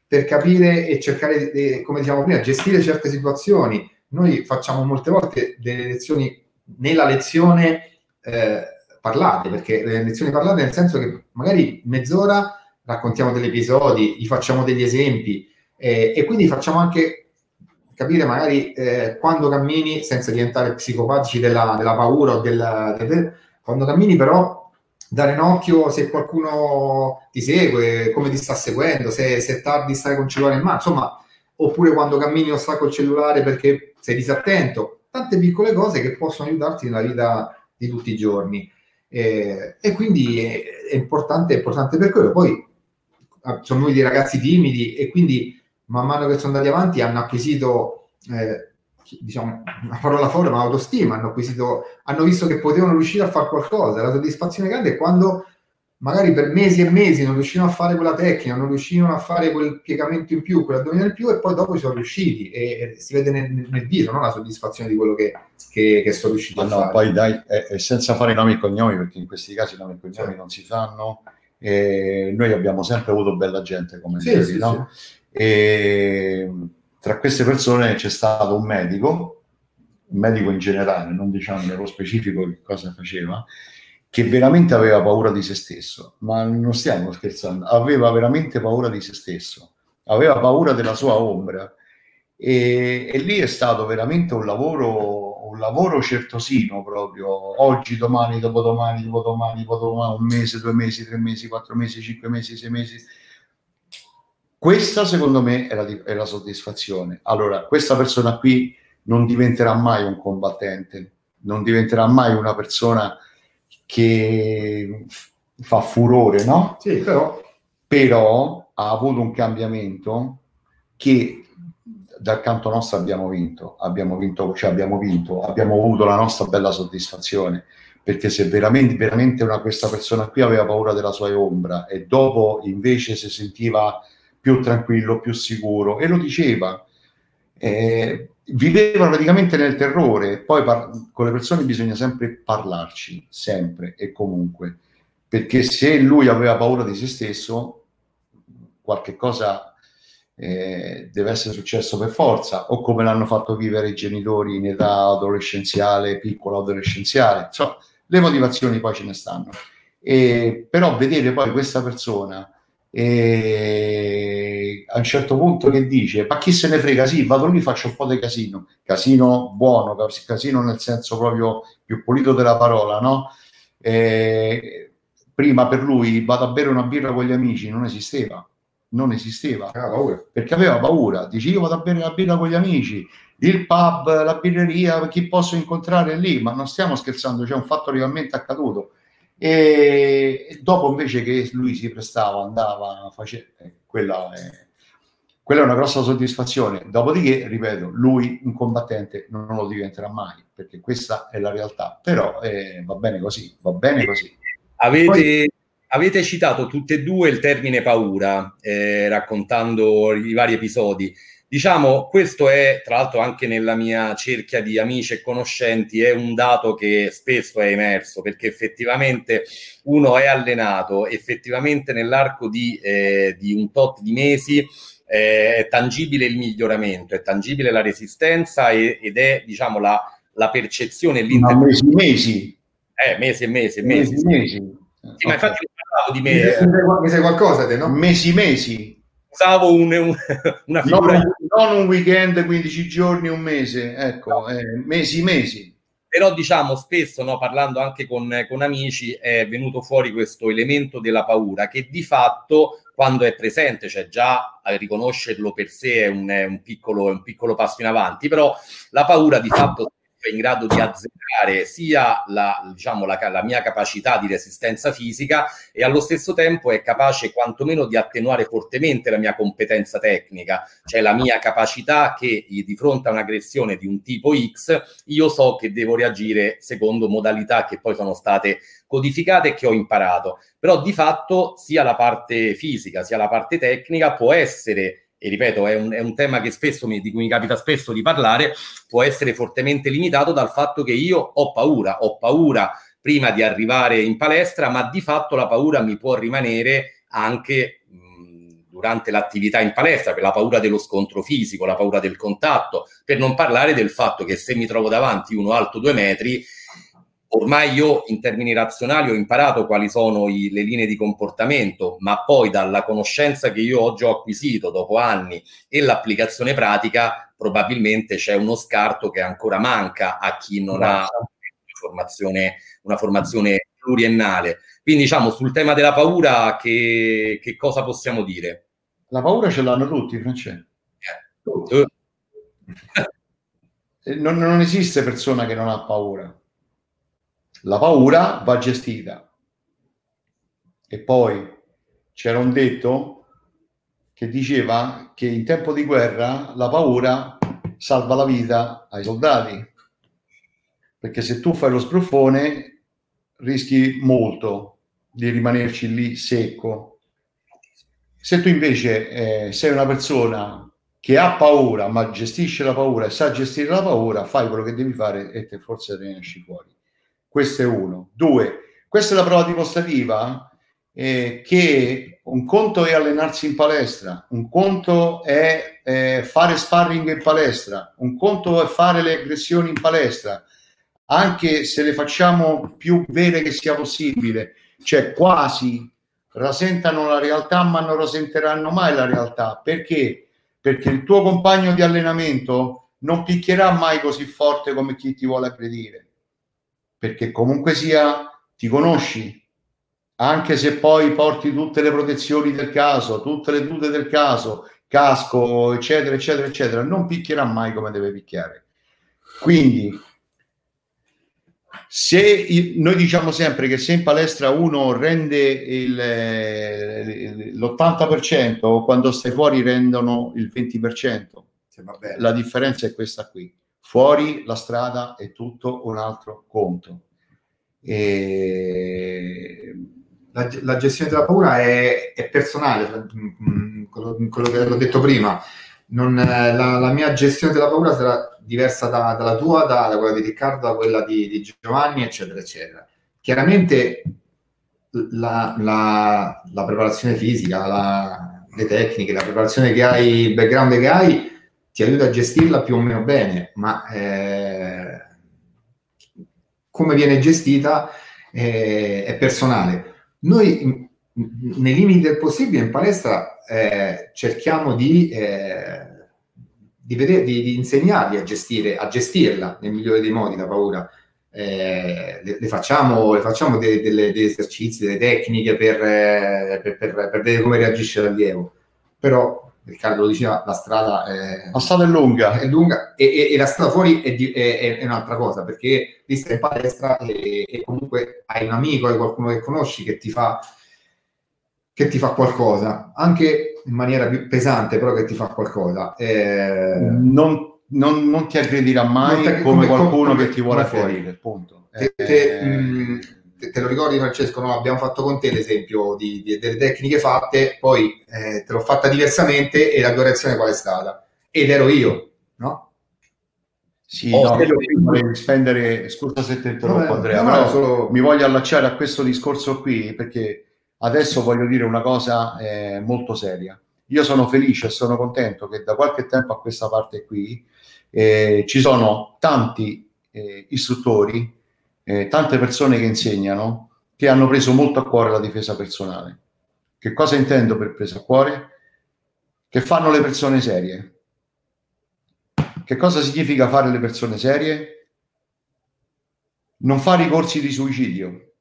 per capire e cercare, di, come diciamo prima, gestire certe situazioni. Noi facciamo molte volte delle lezioni nella lezione eh, parlate, perché le lezioni parlate nel senso che magari mezz'ora raccontiamo degli episodi, gli facciamo degli esempi eh, e quindi facciamo anche capire magari eh, quando cammini senza diventare psicopatici della, della paura o del, quando cammini però dare un occhio se qualcuno ti segue, come ti sta seguendo, se, se è tardi stai con il cellulare in mano, insomma, oppure quando cammini o stai col cellulare perché sei disattento, tante piccole cose che possono aiutarti nella vita di tutti i giorni. Eh, e quindi è, è, importante, è importante per quello. Poi ah, sono noi dei ragazzi timidi e quindi man mano che sono andati avanti hanno acquisito, eh, diciamo, una parola fuori, ma autostima, hanno acquisito, hanno visto che potevano riuscire a fare qualcosa. La soddisfazione grande è quando magari per mesi e mesi non riuscivano a fare quella tecnica, non riuscivano a fare quel piegamento in più, quell'addominale in più e poi dopo ci sono riusciti e, e si vede nel, nel viso no? la soddisfazione di quello che, che, che sono riusciti Ma a no, fare. Poi dai, eh, senza fare nomi e cognomi, perché in questi casi nomi e cognomi sì. non si fanno, eh, noi abbiamo sempre avuto bella gente come sì, sì, no? Sì. E tra queste persone c'è stato un medico, un medico in generale, non diciamo nello specifico che cosa faceva, che veramente aveva paura di se stesso, ma non stiamo scherzando, aveva veramente paura di se stesso, aveva paura della sua ombra. E, e lì è stato veramente un lavoro, un lavoro certosino proprio, oggi, domani, dopodomani, dopodomani, dopodomani, un mese, due mesi, tre mesi, quattro mesi, cinque mesi, sei mesi, questa secondo me è la, è la soddisfazione. Allora, questa persona qui non diventerà mai un combattente, non diventerà mai una persona che fa furore, no? Sì, però. Però ha avuto un cambiamento che dal canto nostro abbiamo vinto, abbiamo vinto, cioè abbiamo vinto, abbiamo avuto la nostra bella soddisfazione, perché se veramente, veramente una, questa persona qui aveva paura della sua ombra e dopo invece si sentiva più tranquillo, più sicuro. E lo diceva. Eh, viveva praticamente nel terrore, poi par- con le persone bisogna sempre parlarci, sempre e comunque, perché se lui aveva paura di se stesso, qualche cosa eh, deve essere successo per forza, o come l'hanno fatto vivere i genitori in età adolescenziale, piccola adolescenziale, insomma, le motivazioni poi ce ne stanno. E, però vedere poi questa persona e a un certo punto che dice ma chi se ne frega? Sì vado lì faccio un po' di casino. Casino buono casino nel senso proprio più pulito della parola no? E prima per lui vado a bere una birra con gli amici non esisteva. Non esisteva. Ah, perché aveva paura. Dice io vado a bere una birra con gli amici il pub, la birreria, chi posso incontrare lì, ma non stiamo scherzando, c'è un fatto realmente accaduto e dopo invece che lui si prestava, andava, faceva, eh, quella, è, quella è una grossa soddisfazione. Dopodiché, ripeto, lui un combattente non lo diventerà mai, perché questa è la realtà, però eh, va bene così, va bene così. Avete, Poi, avete citato tutte e due il termine paura, eh, raccontando i vari episodi. Diciamo, questo è, tra l'altro, anche nella mia cerchia di amici e conoscenti, è un dato che spesso è emerso, perché effettivamente uno è allenato, effettivamente nell'arco di, eh, di un tot di mesi eh, è tangibile il miglioramento, è tangibile la resistenza e, ed è, diciamo, la, la percezione, l'inter... mesi, mesi. Eh, mesi e mesi, mesi. mesi, mesi. Sì, okay. ma infatti non parlavo di mesi. Mi sai qualcosa te, no? Mesi, mesi usavo un, un, una figura... Non, non, un weekend, 15 giorni, un mese, ecco, eh, mesi, mesi. Però diciamo spesso, no, parlando anche con, con amici, è venuto fuori questo elemento della paura che di fatto quando è presente, cioè già a riconoscerlo per sé è un, è un, piccolo, è un piccolo passo in avanti, però la paura di fatto in grado di azzerare sia la, diciamo, la, la, mia capacità di resistenza fisica e allo stesso tempo è capace quantomeno di attenuare fortemente la mia competenza tecnica, cioè la mia capacità che di fronte a un'aggressione di un tipo X io so che devo reagire secondo modalità che poi sono state codificate e che ho imparato. Però di fatto sia la parte fisica sia la parte tecnica può essere e ripeto, è un, è un tema spesso di cui mi capita spesso di parlare, può essere fortemente limitato dal fatto che io ho paura, ho paura prima di arrivare in palestra, ma di fatto la paura mi può rimanere anche durante l'attività in palestra, per la paura dello scontro fisico, la paura del contatto, per non parlare del fatto che se mi trovo davanti uno alto due metri, ormai io in termini razionali ho imparato quali sono i, le linee di comportamento, ma poi dalla conoscenza che io oggi ho acquisito dopo anni e l'applicazione pratica, probabilmente c'è uno scarto che ancora manca a chi non ha una formazione, una formazione pluriennale. Quindi diciamo sul tema della paura che, che cosa possiamo dire? La paura ce l'hanno tutti, Francesco. Eh. non, non esiste persona che non ha paura la paura va gestita. E poi c'era un detto che diceva che in tempo di guerra la paura salva la vita ai soldati. Perché se tu fai lo spruffone rischi molto di rimanerci lì secco. Se tu invece eh, sei una persona che ha paura ma gestisce la paura e sa gestire la paura, fai quello che devi fare e te forse ne esci fuori. Questo è uno. Due, questa è la prova dimostrativa eh, che un conto è allenarsi in palestra, un conto è eh, fare sparring in palestra, un conto è fare le aggressioni in palestra, anche se le facciamo più vere che sia possibile, cioè quasi rasentano la realtà ma non rasenteranno mai la realtà. Perché? Perché il tuo compagno di allenamento non picchierà mai così forte come chi ti vuole aggredire perché comunque sia ti conosci, anche se poi porti tutte le protezioni del caso, tutte le tute del caso, casco, eccetera, eccetera, eccetera, non picchierà mai come deve picchiare. Quindi, se noi diciamo sempre che se in palestra uno rende il, l'80%, quando stai fuori rendono il 20%. La differenza è questa qui fuori la strada è tutto un altro conto. E... La, la, gestione della paura è, è personale, mm, quello, quello, che ho detto prima. Non, la, la, mia gestione della paura sarà diversa da, dalla tua, da, da, quella di Riccardo, da quella di, di Giovanni, eccetera, eccetera. Chiaramente la, la preparazione fisica, le tecniche, la preparazione che hai, il background che hai, ti aiuta a gestirla più o meno bene, ma eh, come viene gestita eh, è personale. Noi, nei limiti del possibile, in palestra eh, cerchiamo di, eh, di, vedere, di, di, insegnarli a, gestire, a gestirla nel migliore dei modi la paura. Eh, le, le, facciamo, le facciamo dei, delle, degli esercizi, delle tecniche per, eh, per, per, per vedere come reagisce l'allievo. Però Riccardo lo diceva, la strada è, la strada è lunga, è lunga e, e, e, la strada fuori è, di, è, è, un'altra cosa perché lì stai in palestra e, e, comunque hai un amico, hai qualcuno che conosci che ti fa che ti fa qualcosa, anche in maniera più pesante, però che ti fa qualcosa. Eh, non, non, non, ti aggredirà mai ti, come, come, qualcuno come, che ti vuole ferire, punto. Te, te, eh, mh, te, te, lo ricordi Francesco, no? abbiamo fatto con te l'esempio di, di, delle tecniche fatte, poi eh, te l'ho fatta diversamente e la tua reazione qual è stata? Ed ero io, no? Sì, oh, no, io vorrei spendere, scusa se ti interrompo Andrea, no, però solo... mi voglio allacciare a questo discorso qui perché adesso voglio dire una cosa eh, molto seria. Io sono felice e sono contento che da qualche tempo a questa parte qui eh, ci sono tanti eh, istruttori eh, tante persone che insegnano che hanno preso molto a cuore la difesa personale. Che cosa intendo per presa a cuore? Che fanno le persone serie. Che cosa significa fare le persone serie? Non fare i corsi di suicidio.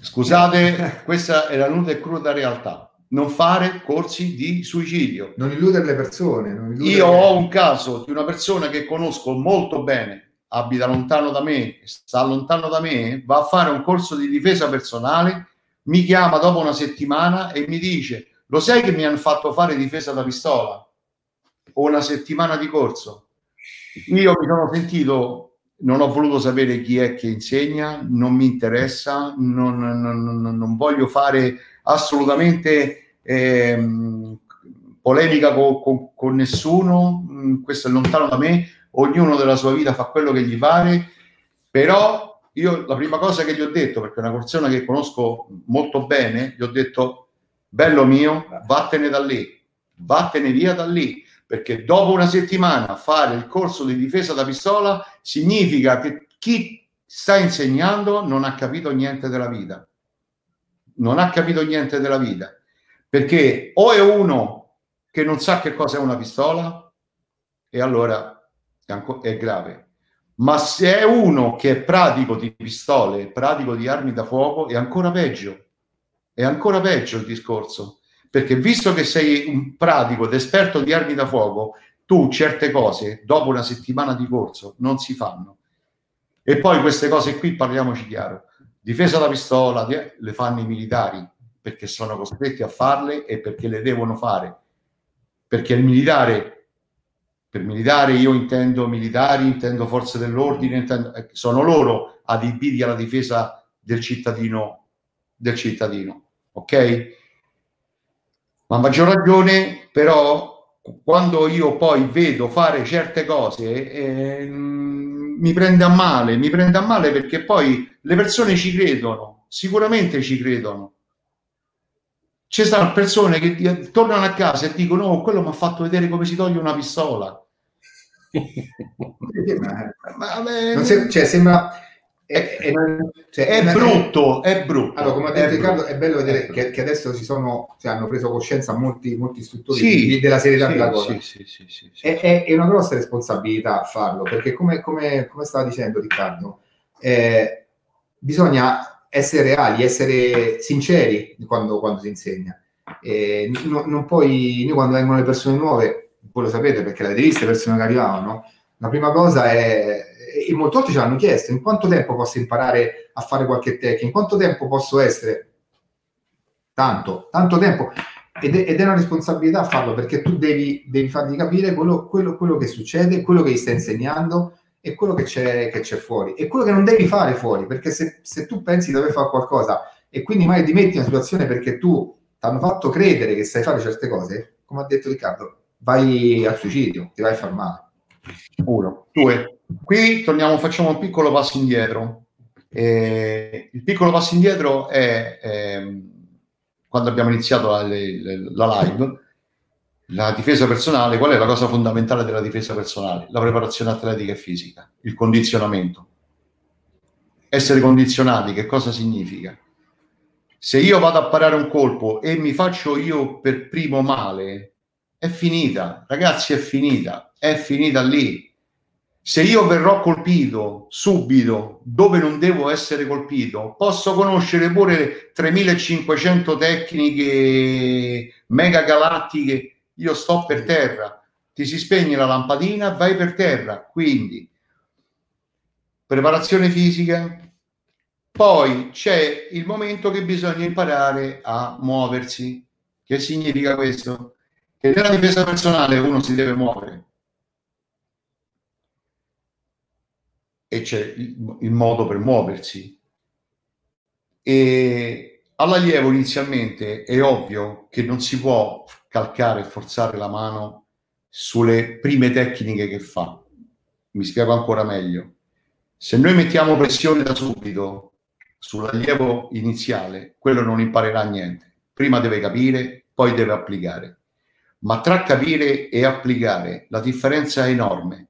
Scusate, questa è la nuda e cruda realtà. Non fare corsi di suicidio. Non illudere le persone. Illudere Io ho un caso di una persona che conosco molto bene, abita lontano da me, sta lontano da me, va a fare un corso di difesa personale, mi chiama dopo una settimana e mi dice: Lo sai che mi hanno fatto fare difesa da pistola? O una settimana di corso. Io mi sono sentito non ho voluto sapere chi è che insegna, non mi interessa, non, non, non voglio fare assolutamente ehm, polemica con, con, con nessuno, mm, questo è lontano da me, ognuno della sua vita fa quello che gli pare, però io la prima cosa che gli ho detto, perché è una persona che conosco molto bene, gli ho detto, bello mio, vattene da lì, vattene via da lì, perché dopo una settimana fare il corso di difesa da pistola significa che chi sta insegnando non ha capito niente della vita. Non ha capito niente della vita. Perché o è uno che non sa che cosa è una pistola e allora è grave. Ma se è uno che è pratico di pistole, pratico di armi da fuoco, è ancora peggio. È ancora peggio il discorso perché visto che sei un pratico ed esperto di armi da fuoco, tu certe cose dopo una settimana di corso non si fanno. E poi queste cose qui, parliamoci chiaro, difesa da pistola le fanno i militari perché sono costretti a farle e perché le devono fare. Perché il militare, per militare io intendo militari, intendo forze dell'ordine, intendo, eh, sono loro adibiti alla difesa del cittadino, del cittadino. Ok? Ma a maggior ragione, però, quando io poi vedo fare certe cose, eh, mi prende a male, mi prende a male perché poi le persone ci credono, sicuramente ci credono. Ci sono persone che tornano a casa e dicono: Oh, quello mi ha fatto vedere come si toglie una pistola. Ma, ma, ma, cioè, sembra è, è, cioè, è brutto, è brutto. Allora, come ha detto è Riccardo, è bello vedere che, che, adesso si sono, cioè, hanno preso coscienza molti, molti istruttori sì, di, della serietà sì, della cosa. Sì, sì, è, è, una grossa responsabilità farlo, perché come, come, come stava dicendo Riccardo, eh, bisogna essere reali, essere sinceri quando, quando si insegna. Eh, no, non poi, noi quando vengono le persone nuove, voi lo sapete perché l'avete viste le persone che arrivavano, la prima cosa è e molti altri ci hanno chiesto in quanto tempo posso imparare a fare qualche tecnica, in quanto tempo posso essere tanto, tanto tempo. Ed è, ed è una responsabilità farlo perché tu devi, devi fargli capire quello, quello, quello, che succede, quello che gli stai insegnando e quello che c'è, che c'è fuori. E quello che non devi fare fuori perché se, se tu pensi di dover fare qualcosa e quindi mai ti metti in una situazione perché tu ti hanno fatto credere che sai fare certe cose, come ha detto Riccardo, vai al suicidio, ti vai a far male. Uno, due, Qui torniamo, facciamo un piccolo passo indietro. Eh, il piccolo passo indietro è eh, quando abbiamo iniziato la, la, live, la difesa personale. Qual è la cosa fondamentale della difesa personale? La preparazione atletica e fisica, il condizionamento. Essere condizionati, che cosa significa? Se io vado a parare un colpo e mi faccio io per primo male, è finita, ragazzi, è finita, è finita lì se io verrò colpito subito dove non devo essere colpito, posso conoscere pure 3500 tecniche mega galattiche, io sto per terra, ti si spegne la lampadina, vai per terra. Quindi preparazione fisica, poi c'è il momento che bisogna imparare a muoversi. Che significa questo? Che nella difesa personale uno si deve muovere e c'è il, modo per muoversi. E all'allievo inizialmente è ovvio che non si può calcare e forzare la mano sulle prime tecniche che fa. Mi spiego ancora meglio. Se noi mettiamo pressione da subito sull'allievo iniziale, quello non imparerà niente. Prima deve capire, poi deve applicare. Ma tra capire e applicare la differenza è enorme.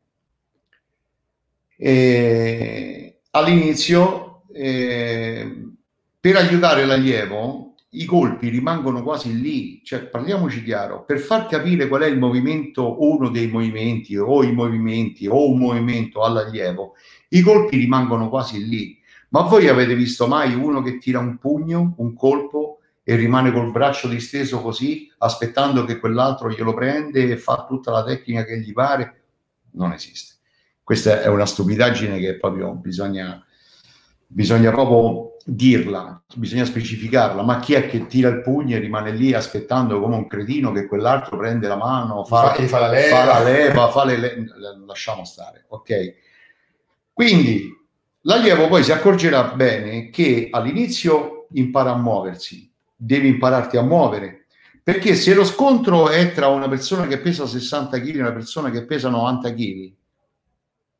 E all'inizio, eh, per aiutare l'allievo, i colpi rimangono quasi lì, cioè parliamoci chiaro, per far capire qual è il movimento, uno dei movimenti o i movimenti o un movimento all'allievo, i colpi rimangono quasi lì, Ma voi avete visto mai uno che tira un pugno, un colpo e rimane col braccio disteso così, aspettando che quell'altro glielo prende e fa tutta la tecnica che gli pare? Non esiste. Questa è una stupidaggine che proprio bisogna, bisogna proprio dirla, bisogna specificarla, ma chi è che tira il pugno e rimane lì aspettando come un cretino che quell'altro prende la mano, fa, fa, fa la leva, fa, la leva, fa le, le, lasciamo stare, ok? Quindi l'allievo poi si accorgerà bene che all'inizio impara a muoversi, devi impararti a muovere, perché se lo scontro è tra una persona che pesa 60 kg e una persona che pesa 90 kg,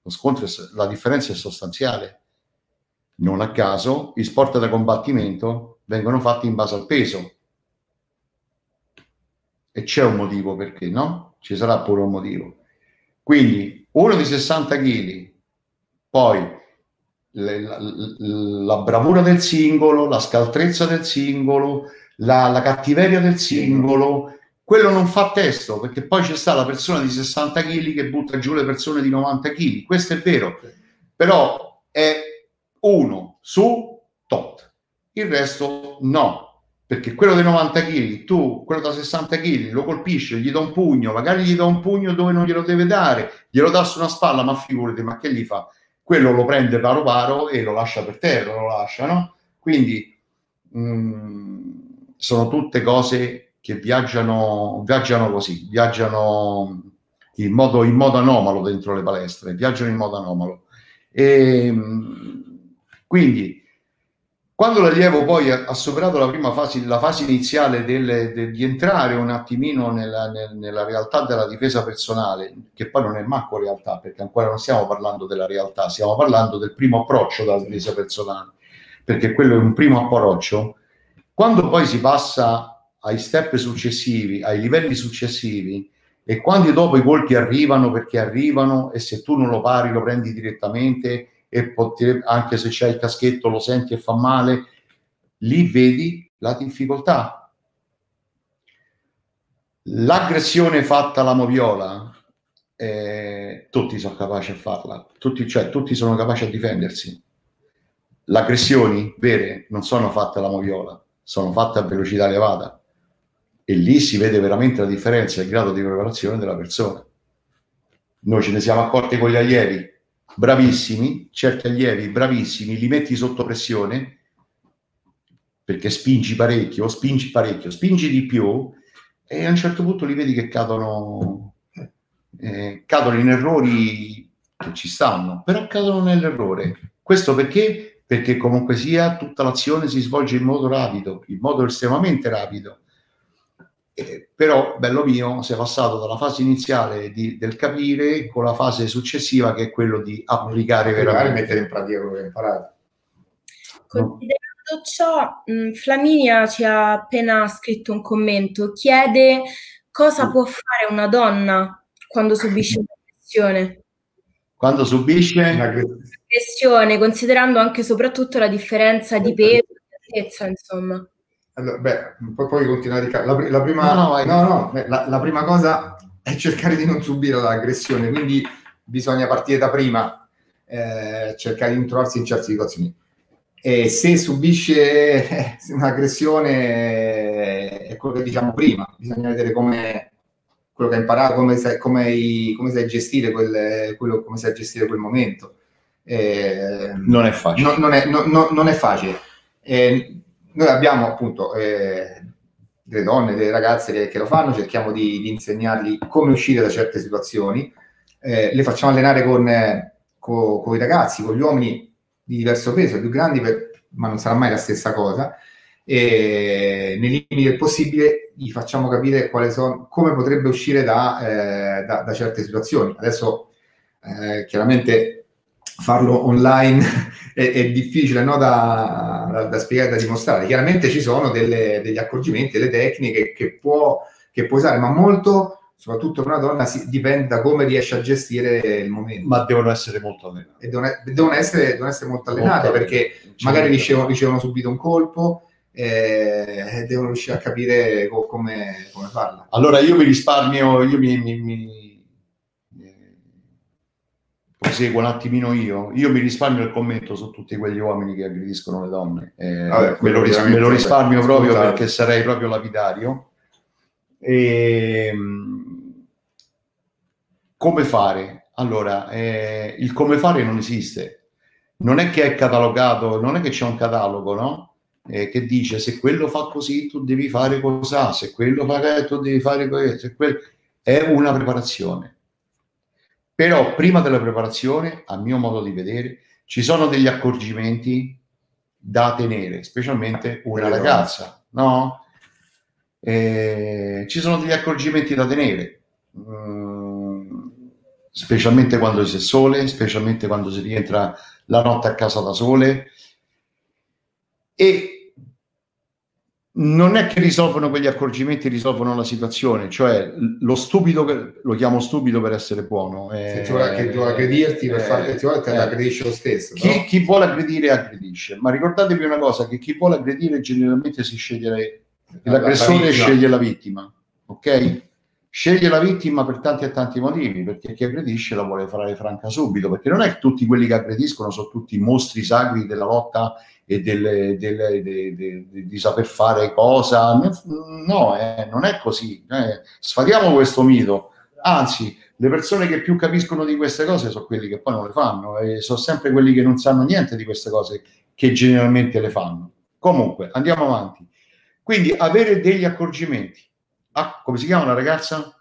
lo scontro, la differenza è sostanziale non a caso, gli sport da combattimento vengono fatti in base al peso. E c'è un motivo perché, no? Ci sarà pure un motivo. Quindi uno di 60 kg, poi le, la, la, bravura del singolo, la scaltrezza del singolo, la, la cattiveria del singolo, quello non fa testo perché poi c'è sta la persona di 60 kg che butta giù le persone di 90 kg. Questo è vero, però è uno su tot, il resto no, perché quello dei 90 kg, tu, quello da 60 kg, lo colpisci, gli dà un pugno, magari gli dà un pugno dove non glielo deve dare, glielo dà su una spalla, ma figurati, ma che gli fa? Quello lo prende paro paro e lo lascia per terra, lo lascia, no? Quindi mh, mm, sono tutte cose che viaggiano, viaggiano così, viaggiano in modo, in modo anomalo dentro le palestre, viaggiano in modo anomalo. E, mh, mm, quindi, quando l'allievo poi ha, superato la prima fase, la fase iniziale del, de, di entrare un attimino nella, nel, nella, realtà della difesa personale, che poi non è manco realtà, perché ancora non stiamo parlando della realtà, stiamo parlando del primo approccio della difesa personale, perché quello è un primo approccio. Quando poi si passa ai step successivi, ai livelli successivi, e quando dopo i colpi arrivano perché arrivano e se tu non lo pari lo prendi direttamente e potrebbe, anche se c'è il caschetto lo senti e fa male, lì vedi la difficoltà. L'aggressione fatta alla moviola, eh, tutti sono capaci a farla, tutti, cioè tutti sono capaci a difendersi. Le aggressioni vere non sono fatte alla moviola, sono fatte a velocità elevata e lì si vede veramente la differenza, il grado di preparazione della persona. Noi ce ne siamo accorti con gli allievi, bravissimi, certi allievi bravissimi, li metti sotto pressione perché spingi parecchio, spingi parecchio, spingi di più e a un certo punto li vedi che cadono, eh, cadono in errori che ci stanno, però cadono nell'errore. Questo perché? Perché comunque sia tutta l'azione si svolge in modo rapido, in modo estremamente rapido eh, però, bello mio, si è passato dalla fase iniziale di, del capire con la fase successiva che è quello di applicare veramente. e mettere in pratica quello che hai imparato. Considerando ciò, mh, Flaminia ci ha appena scritto un commento, chiede cosa può fare una donna quando subisce un'aggressione. Quando subisce un'aggressione, considerando anche e soprattutto la differenza di peso e di altezza, insomma. Allora, beh, poi, poi continuare la, la, prima, no, no, no, no la, la, prima cosa è cercare di non subire l'aggressione, quindi bisogna partire da prima, eh, cercare di trovarsi in certe situazioni. E se subisce eh, un'aggressione è quello che diciamo prima, bisogna vedere come quello che hai imparato, come sai, come, come sai gestire quel, quello, come sai gestire quel momento. Eh, non è facile. Non, non, è, non, non è facile. Eh, noi abbiamo appunto eh, delle donne, delle ragazze che, che lo fanno, cerchiamo di, di, insegnargli come uscire da certe situazioni, eh, le facciamo allenare con, eh, con, con, i ragazzi, con gli uomini di diverso peso, più grandi, per, ma non sarà mai la stessa cosa. E nei limiti del possibile gli facciamo capire sono, come potrebbe uscire da, eh, da, da certe situazioni. Adesso eh, chiaramente farlo online è, è, difficile no? da, da, da, spiegare, da dimostrare. Chiaramente ci sono delle, degli accorgimenti, delle tecniche che può, che può usare, ma molto soprattutto per una donna, si, dipende da come riesce a gestire il momento. Ma devono essere molto allenate. E devono, devono, essere, devono essere, molto allenate molto perché magari ricevono, ricevono, subito un colpo e devono riuscire a capire come, come farla. Allora io mi risparmio, io mi, mi, mi ti seguo un attimino io, io mi risparmio il commento su tutti quegli uomini che aggrediscono le donne. Eh, Vabbè, me, lo ris- me, lo risparmio proprio scusate. perché sarei proprio lapidario. E, ehm, come fare? Allora, eh, il come fare non esiste. Non è che è catalogato, non è che c'è un catalogo, no? Eh, che dice se quello fa così tu devi fare cos'ha, se quello fa che tu devi fare così, quello... è una preparazione però prima della preparazione, a mio modo di vedere, ci sono degli accorgimenti da tenere, specialmente una ragazza, no? Eh, ci sono degli accorgimenti da tenere, mm, specialmente quando si è sole, specialmente quando si rientra la notte a casa da sole. E non è che risolvono quegli accorgimenti, risolvono la situazione, cioè lo stupido, lo chiamo stupido per essere buono. Eh, Se vuole, che vuole aggredirti per eh, farti ti vuole, te eh, aggredisce lo stesso. Chi, no? chi, vuole aggredire aggredisce, ma ricordatevi una cosa, che chi vuole aggredire generalmente si sceglie, l'aggressore la sceglie la vittima, ok? Sceglie la vittima per tanti e tanti motivi, perché chi aggredisce la vuole fare franca subito, perché non è che tutti quelli che aggrediscono sono tutti mostri sacri della lotta e delle, delle, de, de, de, di saper fare cosa. No, eh, non è così. Eh, sfatiamo questo mito. Anzi, le persone che più capiscono di queste cose sono quelli che poi non le fanno e sono sempre quelli che non sanno niente di queste cose che generalmente le fanno. Comunque, andiamo avanti. Quindi avere degli accorgimenti. Ah, come si chiama la ragazza?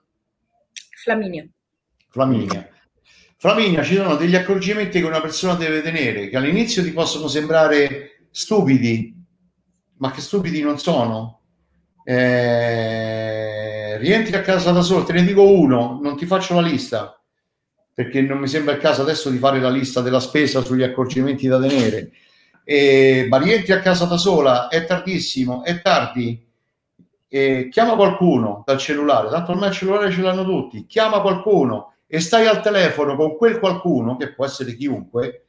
Flaminia. Flaminia. Flaminia, ci sono degli accorgimenti che una persona deve tenere, che all'inizio ti possono sembrare stupidi, ma che stupidi non sono. Eh, rientri a casa da solo, te ne dico uno, non ti faccio la lista, perché non mi sembra il caso adesso di fare la lista della spesa sugli accorgimenti da tenere. Eh, ma rientri a casa da sola, è tardissimo, è tardi. Eh, chiama qualcuno dal cellulare, tanto ormai il cellulare ce l'hanno tutti, chiama qualcuno e stai al telefono con quel qualcuno, che può essere chiunque,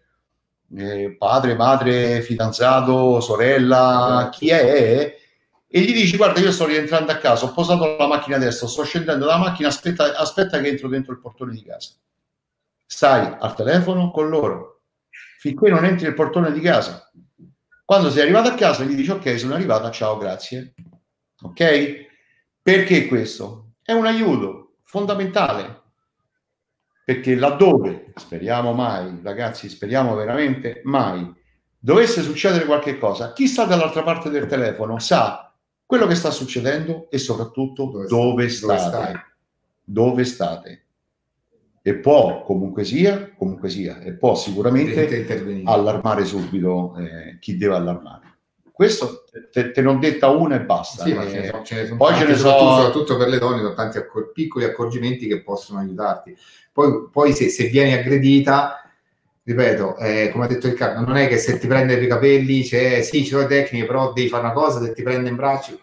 eh, padre, madre, fidanzato, sorella, chi è, e gli dici guarda io sto rientrando a casa, ho posato la macchina adesso, sto scendendo dalla macchina, aspetta, aspetta che entro dentro il portone di casa. Stai al telefono con loro finché non entri nel portone di casa. Quando sei arrivato a casa gli dici ok sono arrivata, ciao, grazie. Ok? Perché questo? È un aiuto fondamentale perché laddove, speriamo mai, ragazzi, speriamo veramente mai, dovesse succedere qualche cosa, chi sta dall'altra parte del telefono sa quello che sta succedendo e soprattutto dove, dove state. Dove, dove state. E può comunque sia, comunque sia, e può sicuramente allarmare subito eh, chi deve allarmare. Questo te, te ho detta una e basta. Sì, ma ce ne sono, ce ne sono poi ce ne sono... soprattutto per le donne, sono tanti accor- piccoli accorgimenti che possono aiutarti. Poi, poi se, se, vieni aggredita, ripeto, eh, come ha detto Riccardo, non è che se ti prende per i capelli, c'è, sì, ci sono tecniche, però devi fare una cosa, se ti prende in braccio,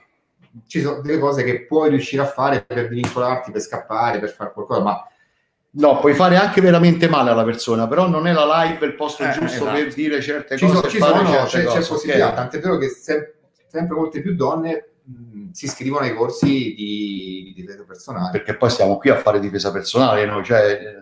ci sono delle cose che puoi riuscire a fare per vincolarti, per scappare, per fare qualcosa, ma No, puoi fare anche veramente male alla persona, però non è la live il posto eh, giusto esatto. per dire certe ci cose. So, ci sono, c'è, cose, c'è possibilità, okay. tant'è vero che sempre, sempre molte più donne mh, si iscrivono ai corsi di, di, difesa personale. Perché poi siamo qui a fare difesa personale, no? cioè,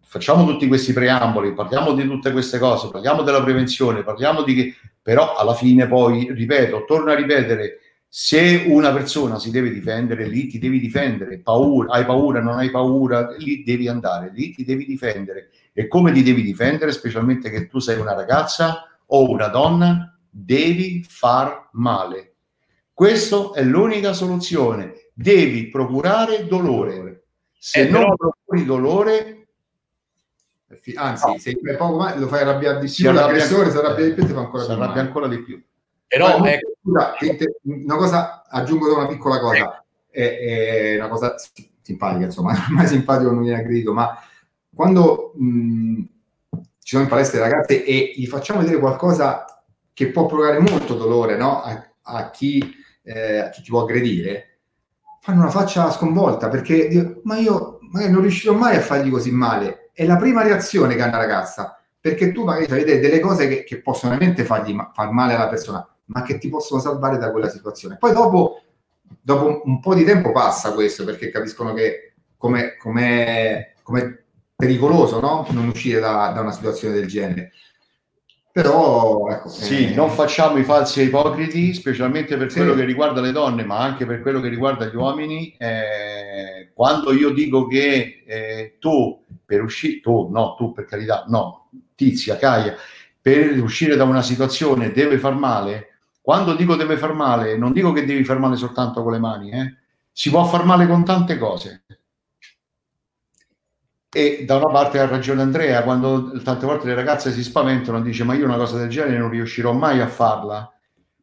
facciamo tutti questi preamboli, parliamo di tutte queste cose, parliamo della prevenzione, parliamo di che, però alla fine poi, ripeto, torno a ripetere, se una persona si deve difendere, lì ti devi difendere, paura, hai paura, non hai paura, lì devi andare, lì ti devi difendere. E come ti devi difendere, specialmente che tu sei una ragazza o una donna, devi far male. Questa è l'unica soluzione. Devi procurare dolore. Se eh, non però... procuri dolore, anzi, no. se fai poco male, lo fai arrabbiare di più, l'aggressore si arrabbia di più e ti fa ancora ancora di più. Però ecco. Scusa, una cosa, aggiungo una piccola cosa, è, è una cosa simpatica, insomma, mai simpatico non viene aggredito, ma quando mh, ci sono in palestra le ragazze e gli facciamo vedere qualcosa che può provare molto dolore no? a, a, chi, eh, a chi ti può aggredire, fanno una faccia sconvolta perché ma io magari non riuscirò mai a fargli così male. È la prima reazione che ha una ragazza, perché tu magari fai vedere delle cose che, che possono veramente fargli far male alla persona ma che ti possono salvare da quella situazione. Poi dopo, dopo un po' di tempo passa questo, perché capiscono che come, come, come pericoloso no? non uscire da, da una situazione del genere. Però, ecco, sì, eh... non facciamo i falsi ipocriti, specialmente per sì. quello che riguarda le donne, ma anche per quello che riguarda gli uomini. Eh, quando io dico che eh, tu per uscire, tu, no, tu per carità, no, Tizia, Caia, per uscire da una situazione deve far male. Quando dico deve far male, non dico che devi far male soltanto con le mani, eh? si può far male con tante cose. E da una parte ha ragione Andrea, quando tante volte le ragazze si spaventano, dice ma io una cosa del genere non riuscirò mai a farla.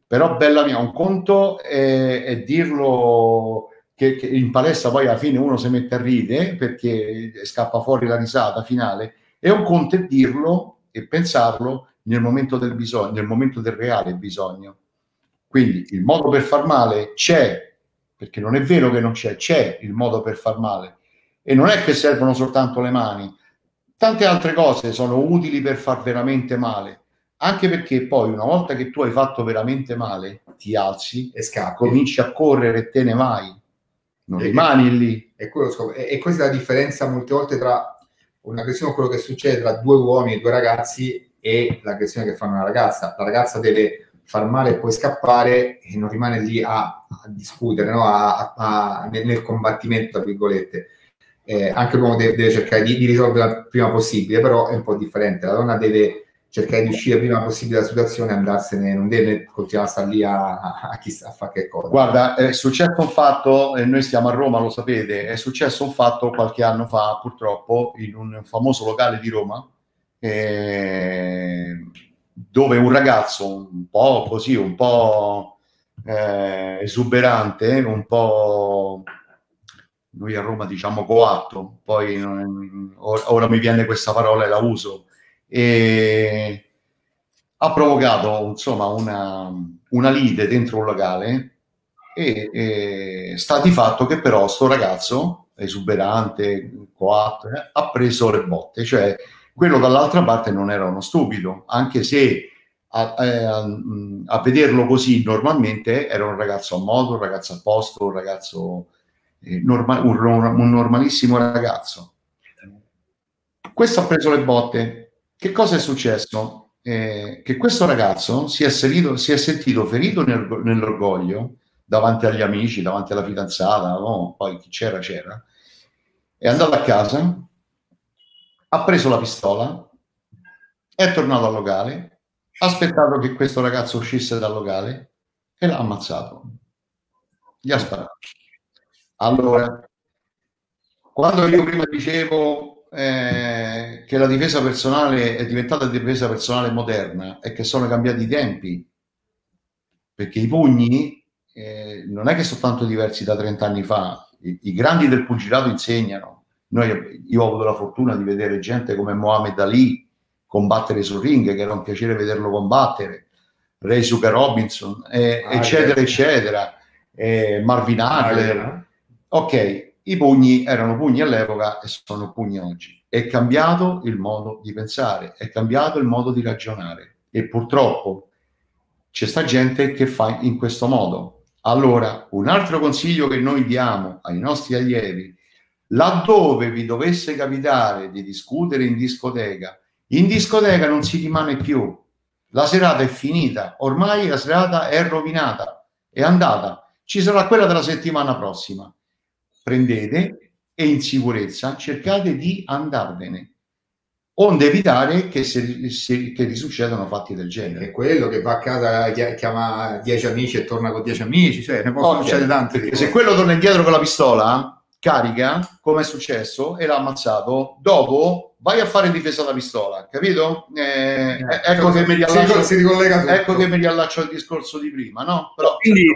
Però bella mia, un conto è, è dirlo che, che, in palestra poi alla fine uno si mette a ridere perché scappa fuori la risata finale, e un conto è dirlo e pensarlo nel momento del bisogno, nel momento del reale bisogno. Quindi il modo per far male c'è, perché non è vero che non c'è, c'è il modo per far male. E non è che servono soltanto le mani, tante altre cose sono utili per far veramente male, anche perché poi una volta che tu hai fatto veramente male, ti alzi e scappi, cominci a correre e te ne vai, non e, rimani lì. E, e, questa è la differenza molte volte tra un'aggressione, quello che succede tra due uomini e due ragazzi e l'aggressione che fa una ragazza. La ragazza deve far male e poi scappare e non rimane lì a, a discutere, no? a, a, nel, nel combattimento, tra virgolette eh, anche l'uomo deve, deve cercare di, di risolverla il prima possibile, però è un po' differente. La donna deve cercare di uscire prima possibile dalla situazione e andarsene, non deve continuare a stare lì a, a, a, chissà, a fare che cosa. Guarda, è successo un fatto, e noi stiamo a Roma, lo sapete, è successo un fatto qualche anno fa, purtroppo, in un famoso locale di Roma, eh, dove un ragazzo un po' così, un po' eh, esuberante, un po' noi a Roma diciamo coatto, poi non, ora mi viene questa parola e la uso, e ha provocato insomma una, una lite dentro un locale e, e, sta di fatto che però sto ragazzo esuberante, coatto, eh, ha preso le botte, cioè quello dall'altra parte non era uno stupido, anche se a, a, a, vederlo così normalmente era un ragazzo a modo, un ragazzo a posto, un ragazzo eh, norma- un, un, normalissimo ragazzo. Questo ha preso le botte. Che cosa è successo? Eh, che questo ragazzo si è, serito, si è sentito ferito nel, nell'orgoglio davanti agli amici, davanti alla fidanzata, no? poi chi c'era c'era, è andato a casa, ha preso la pistola, è tornato al locale, ha aspettato che questo ragazzo uscisse dal locale e l'ha ammazzato. Gli ha sparato. Allora, quando io prima dicevo eh, che la difesa personale è diventata difesa personale moderna e che sono cambiati i tempi, perché i pugni eh, non è che sono tanto diversi da 30 anni fa, I, i, grandi del pugilato insegnano. Noi, io ho avuto la fortuna di vedere gente come Mohamed Ali combattere sul ring, che era un piacere vederlo combattere, Ray Sugar Robinson, eh, ah, eccetera, eccetera, eh, Marvin Hagler. Ok, i pugni erano pugni all'epoca e sono pugni oggi. È cambiato il modo di pensare, è cambiato il modo di ragionare e purtroppo c'è sta gente che fa in questo modo. Allora, un altro consiglio che noi diamo ai nostri allievi, laddove vi dovesse capitare di discutere in discoteca, in discoteca non si rimane più. La serata è finita, ormai la serata è rovinata, è andata. Ci sarà quella della settimana prossima prendete e in sicurezza cercate di andarvene onde evitare che, se, se, che risuccedano fatti del genere. È quello che va a casa, chiama dieci amici e torna con dieci amici, cioè ne possono okay. succedere tante. Se quello torna indietro con la pistola, carica, come è successo, e l'ha ammazzato, dopo vai a fare difesa da pistola, capito? Eh, eh, ecco, che mi riallaccio, si, si ecco che mi riallaccio al discorso di prima, no? Però, Quindi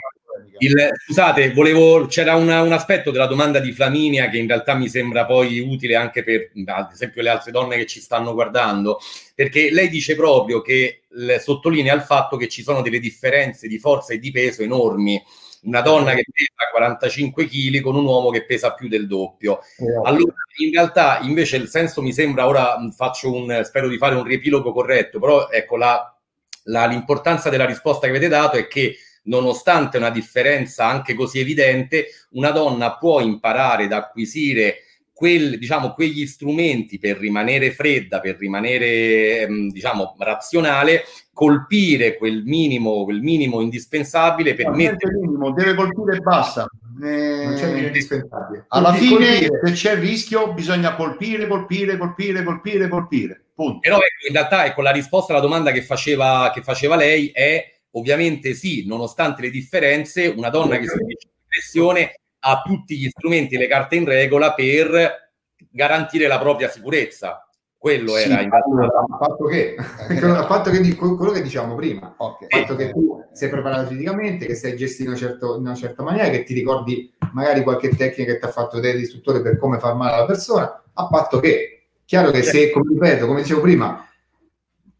il, scusate, volevo, c'era una, un aspetto della domanda di Flaminia che in realtà mi sembra poi utile anche per, ad esempio, le altre donne che ci stanno guardando, perché lei dice proprio che le, sottolinea il fatto che ci sono delle differenze di forza e di peso enormi. Una donna che pesa 45 kg con un uomo che pesa più del doppio. Allora, in realtà, invece, il senso mi sembra, ora faccio un, spero di fare un riepilogo corretto, però ecco, la, la, l'importanza della risposta che avete dato è che nonostante una differenza anche così evidente, una donna può imparare ad acquisire quel, diciamo, quegli strumenti per rimanere fredda, per rimanere ehm, diciamo, razionale, colpire quel minimo, quel minimo indispensabile per no, mettere... minimo, deve colpire e basta. Eh, non c'è indispensabile. Alla fine, colpire. se c'è il rischio, bisogna colpire, colpire, colpire, colpire, colpire. Punto. Però ecco, in realtà ecco, la risposta alla domanda che faceva, che faceva lei è ovviamente sì, nonostante le differenze, una donna che subisce depressione ha tutti gli strumenti e le carte in regola per garantire la propria sicurezza. Quello sì, era a patto che, a patto che quello che diciamo prima, okay. a patto che tu sei preparato fisicamente, che sei gestito in, certo, in una certa maniera, che ti ricordi magari qualche tecnica che ti ha fatto te l'istruttore per come far male alla persona, a patto che, chiaro che se, come ripeto, come dicevo prima,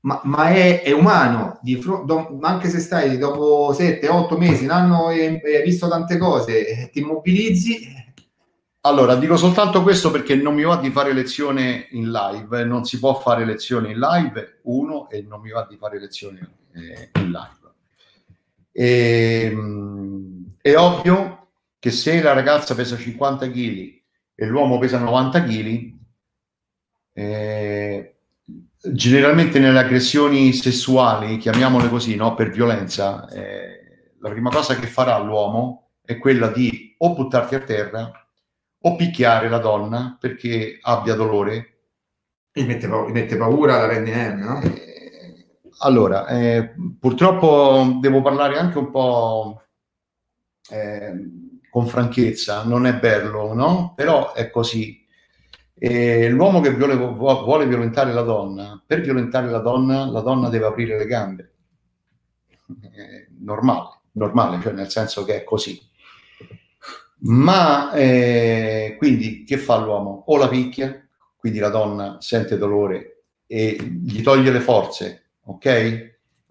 ma, ma è, è, umano, di fr- do, anche se stai dopo 7-8 mesi, un anno e hai visto tante cose, eh, ti immobilizzi. Allora, dico soltanto questo perché non mi va di fare lezione in live, non si può fare lezione in live, uno, e non mi va di fare lezione eh, in live. E, ehm, è ovvio che se la ragazza pesa 50 kg e l'uomo pesa 90 kg, eh, generalmente nelle aggressioni sessuali, chiamiamole così, no? per violenza, eh, la prima cosa che farà l'uomo è quella di o buttarti a terra o picchiare la donna perché abbia dolore. E mette, mette paura, la rende inerme, no? Eh, allora, eh, purtroppo devo parlare anche un po' eh, con franchezza, non è bello, no? Però è così e l'uomo che vuole, vuole, violentare la donna, per violentare la donna, la donna deve aprire le gambe. È normale, normale, cioè nel senso che è così. Ma eh, quindi che fa l'uomo? O la picchia, quindi la donna sente dolore e gli toglie le forze, ok?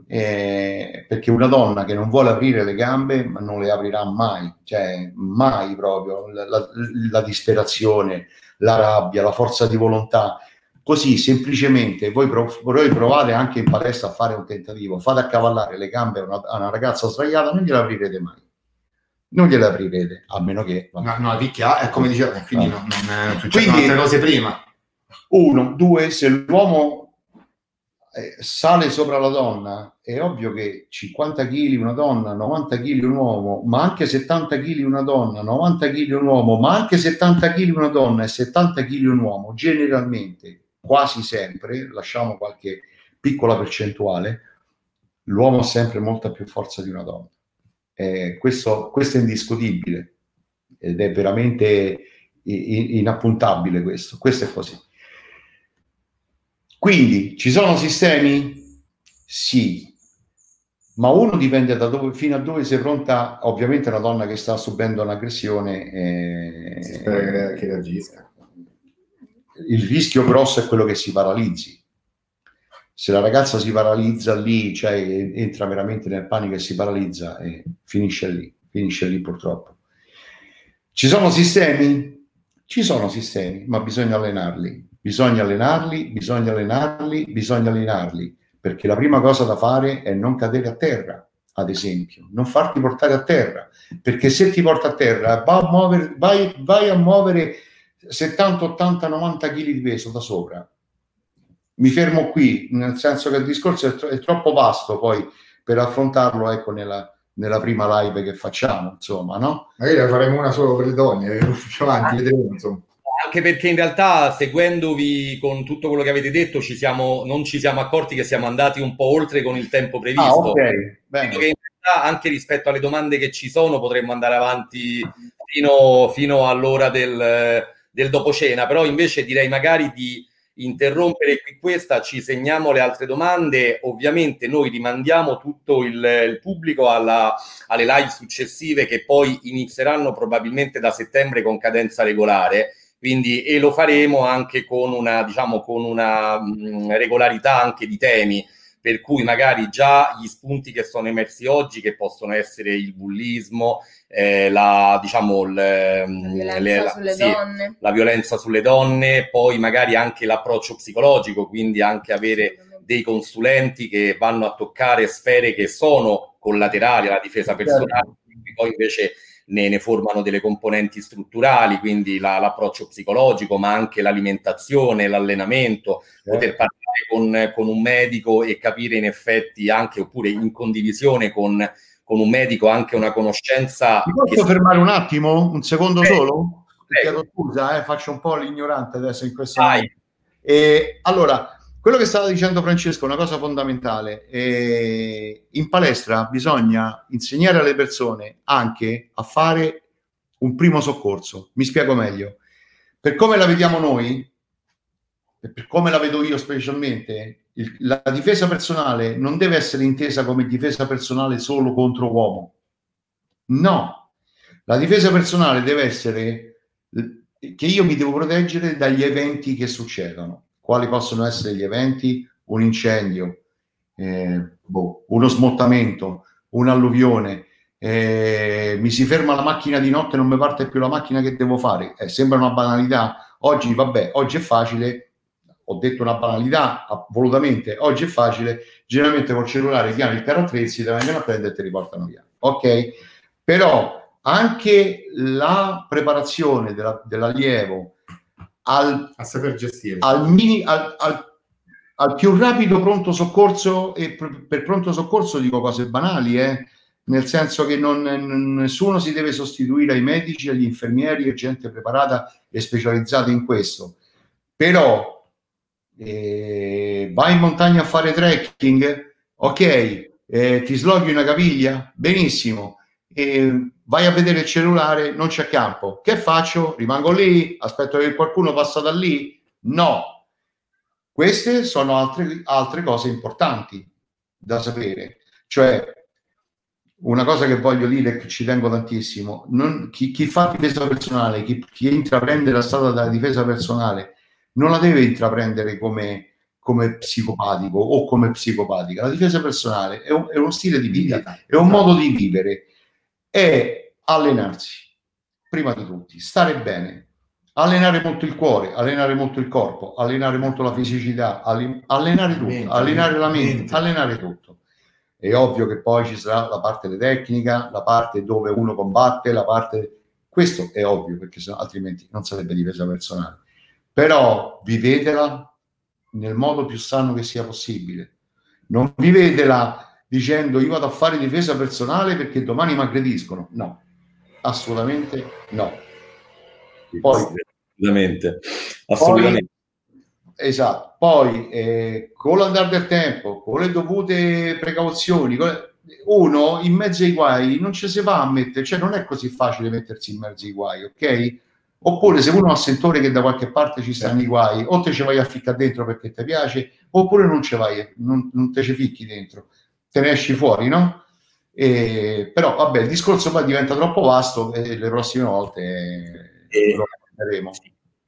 Eh, perché una donna che non vuole aprire le gambe non le aprirà mai, cioè mai proprio la, la, la disperazione, la rabbia, la forza di volontà. Così semplicemente voi, prov- voi provate anche in palestra a fare un tentativo, fate accavallare le gambe a una, a una ragazza sdraiata, non gliela aprirete mai. Non gliela aprirete, a meno che... No, no, picchia, è come dicevo, quindi ah. non, non, non succedono altre cose prima. Uno, due, se l'uomo eh, sale sopra la donna, è ovvio che 50 kg una donna, 90 kg un uomo, ma anche 70 kg una donna, 90 kg un uomo, ma anche 70 kg una donna e 70 kg un uomo, generalmente, quasi sempre, lasciamo qualche piccola percentuale, l'uomo ha sempre molta più forza di una donna. Eh, questo, questo è indiscutibile ed è veramente inappuntabile questo. Questo è così. Quindi ci sono sistemi? Sì, ma uno dipende da dove, fino a dove sei pronta. Ovviamente una donna che sta subendo un'aggressione. Eh, si spera che reagisca. Il rischio grosso è quello che si paralizzi. Se la ragazza si paralizza lì, cioè entra veramente nel panico e si paralizza, e finisce lì, finisce lì purtroppo. Ci sono sistemi? Ci sono sistemi, ma bisogna allenarli Bisogna allenarli, bisogna allenarli, bisogna allenarli, perché la prima cosa da fare è non cadere a terra, ad esempio, non farti portare a terra, perché se ti porta a terra va a muovere, vai, vai a muovere 70, 80, 90 kg di peso da sopra. Mi fermo qui, nel senso che il discorso è, tro- è troppo vasto poi per affrontarlo ecco, nella, nella prima live che facciamo, insomma, no? Magari faremo una solo per le donne, più avanti, vedremo, insomma anche perché in realtà seguendovi con tutto quello che avete detto ci siamo, non ci siamo accorti che siamo andati un po' oltre con il tempo previsto. Ah, okay. Bene. Che in realtà anche rispetto alle domande che ci sono potremmo andare avanti fino, fino all'ora del, del dopo cena, però invece direi magari di interrompere qui questa, ci segniamo le altre domande, ovviamente noi rimandiamo tutto il, il pubblico alla, alle live successive che poi inizieranno probabilmente da settembre con cadenza regolare quindi, e lo faremo anche con una, diciamo, con una mh, regolarità anche di temi, per cui magari già gli spunti che sono emersi oggi, che possono essere il bullismo, eh, la, diciamo, le, la, violenza le, la, sì, la, violenza sulle donne, poi magari anche l'approccio psicologico, quindi anche avere dei consulenti che vanno a toccare sfere che sono collaterali alla difesa personale, poi invece ne, ne formano delle componenti strutturali, quindi la, l'approccio psicologico, ma anche l'alimentazione, l'allenamento, eh. poter parlare con, con, un medico e capire in effetti anche, oppure in condivisione con, con un medico, anche una conoscenza. Ti posso fermare un attimo, un secondo eh, solo? Ti chiedo scusa, eh, faccio un po' l'ignorante adesso in questo momento. E, allora, quello che stava dicendo Francesco è una cosa fondamentale. Eh, in palestra bisogna insegnare alle persone anche a fare un primo soccorso. Mi spiego meglio. Per come la vediamo noi, per come la vedo io specialmente, il, la difesa personale non deve essere intesa come difesa personale solo contro uomo. No, la difesa personale deve essere che io mi devo proteggere dagli eventi che succedono quali possono essere gli eventi? Un incendio, eh, boh, uno smottamento, un'alluvione, eh, mi si ferma la macchina di notte e non mi parte più la macchina che devo fare. Eh, sembra una banalità. Oggi, vabbè, oggi è facile, ho detto una banalità volutamente, oggi è facile, generalmente col cellulare chiami il carro attrezzi, te vengono a prendere e ti riportano via. Ok? Però anche la preparazione della, dell'allievo, al, a saper gestire. al, mini, al, al, al, più rapido pronto soccorso e per, per pronto soccorso dico cose banali eh? nel senso che non, nessuno si deve sostituire ai medici, agli infermieri e gente preparata e specializzata in questo. Però eh, vai in montagna a fare trekking ok eh, ti sloghi una caviglia? Benissimo. Eh, vai a vedere il cellulare, non c'è campo. Che faccio? Rimango lì? Aspetto che qualcuno passa da lì? No. Queste sono altre, altre cose importanti da sapere. Cioè, una cosa che voglio dire che ci tengo tantissimo, non, chi, chi, fa difesa personale, chi, chi, intraprende la strada della difesa personale, non la deve intraprendere come, come psicopatico o come psicopatica. La difesa personale è, un, è uno stile di vita, è un modo di vivere è allenarsi, prima di tutti, stare bene, allenare molto il cuore, allenare molto il corpo, allenare molto la fisicità, allenare tutto, mente, allenare la mente, mente, allenare tutto. È ovvio che poi ci sarà la parte tecnica, la parte dove uno combatte, la parte... Questo è ovvio perché altrimenti non sarebbe difesa personale. Però vivetela nel modo più sano che sia possibile. Non vivetela dicendo io vado a fare difesa personale perché domani mi aggrediscono. No, assolutamente no. Poi, assolutamente, assolutamente. Poi, esatto, poi eh, con l'andare del tempo, con le dovute precauzioni, uno in mezzo ai guai non ci si va a mettere, cioè non è così facile mettersi in mezzo ai guai, ok? Oppure se uno ha sentore che da qualche parte ci stanno i guai, o te ci vai a ficcare dentro perché ti piace, oppure non ci vai, non, non te ci ficchi dentro te ne esci fuori, no? E, però vabbè, il discorso poi diventa troppo vasto e le prossime volte e, lo vedremo.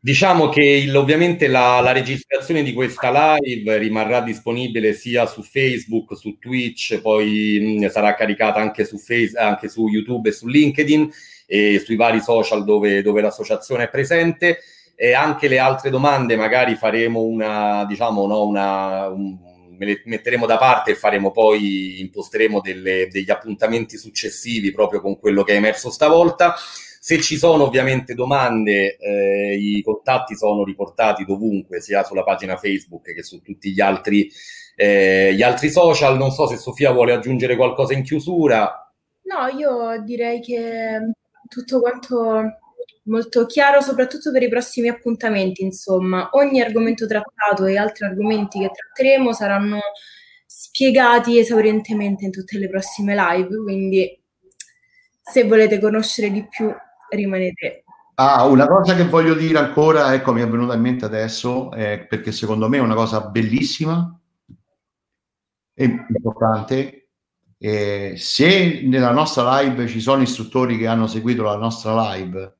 Diciamo che il, ovviamente la, la, registrazione di questa live rimarrà disponibile sia su Facebook, su Twitch, poi mh, sarà caricata anche su, face, anche su YouTube e su LinkedIn e sui vari social dove, dove l'associazione è presente. E anche le altre domande magari faremo una, diciamo, no, una, un, me le metteremo da parte e faremo poi, imposteremo delle, degli appuntamenti successivi proprio con quello che è emerso stavolta. Se ci sono ovviamente domande, eh, i contatti sono riportati dovunque, sia sulla pagina Facebook che su tutti gli altri, eh, gli altri social. Non so se Sofia vuole aggiungere qualcosa in chiusura. No, io direi che tutto quanto molto chiaro soprattutto per i prossimi appuntamenti, insomma. Ogni argomento trattato e altri argomenti che tratteremo saranno spiegati esaurientemente in tutte le prossime live, quindi se volete conoscere di più rimanete. Ah, una cosa che voglio dire ancora, ecco, mi è venuta in mente adesso, eh, perché secondo me è una cosa bellissima e importante. Eh, se nella nostra live ci sono istruttori che hanno seguito la nostra live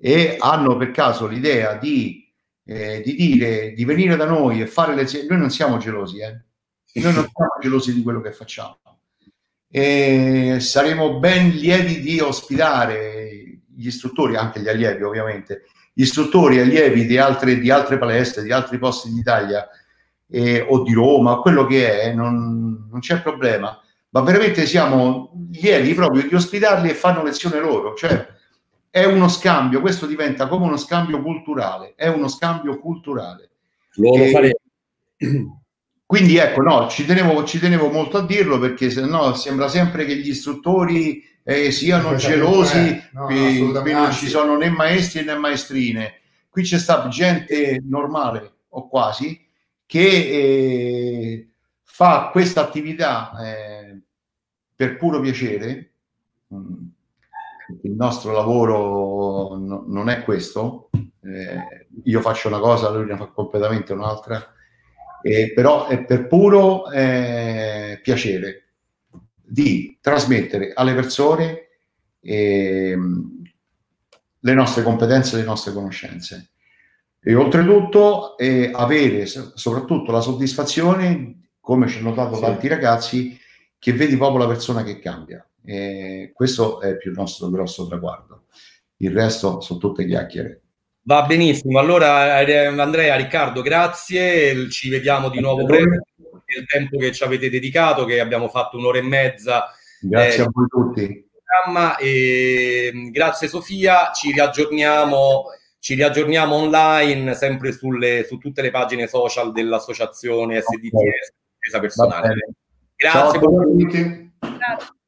e hanno per caso l'idea di, eh, di dire di venire da noi e fare lezioni, noi non siamo gelosi, eh? noi non siamo gelosi di quello che facciamo. E saremo ben lieti di ospitare gli istruttori, anche gli allievi ovviamente, gli istruttori allievi di altre, di altre palestre, di altri posti d'Italia eh, o di Roma, quello che è, non, non c'è problema ma veramente siamo lieti proprio di ospitarli e fanno lezione loro, cioè è uno scambio, questo diventa come uno scambio culturale, è uno scambio culturale. Lo, lo faremo. Quindi ecco, no, ci tenevo, ci tenevo molto a dirlo perché se no sembra sempre che gli istruttori eh, siano gelosi, no, no, qui non ci sono né maestri né maestrine. Qui c'è stata gente normale o quasi che eh, fa questa attività eh, per puro piacere. Mm, il nostro lavoro no, non è questo, eh, io faccio una cosa, lui ne fa completamente un'altra, eh, però è per puro eh, piacere di trasmettere alle persone ehm, le nostre competenze, le nostre conoscenze. E oltretutto eh, avere soprattutto la soddisfazione, come ci hanno dato sì. tanti ragazzi, che vedi proprio la persona che cambia. E questo è più il nostro grosso traguardo. Il resto sono tutte chiacchiere. Va benissimo, allora eh, Andrea, Riccardo, grazie, ci vediamo di nuovo breve il tempo che ci avete dedicato, che abbiamo fatto un'ora e mezza. Grazie eh, a voi tutti. E, grazie Sofia, ci riaggiorniamo, ci riaggiorniamo online sempre sulle, su tutte le pagine social dell'associazione SDTS, okay. personale. Grazie. Ciao a tutti. Grazie.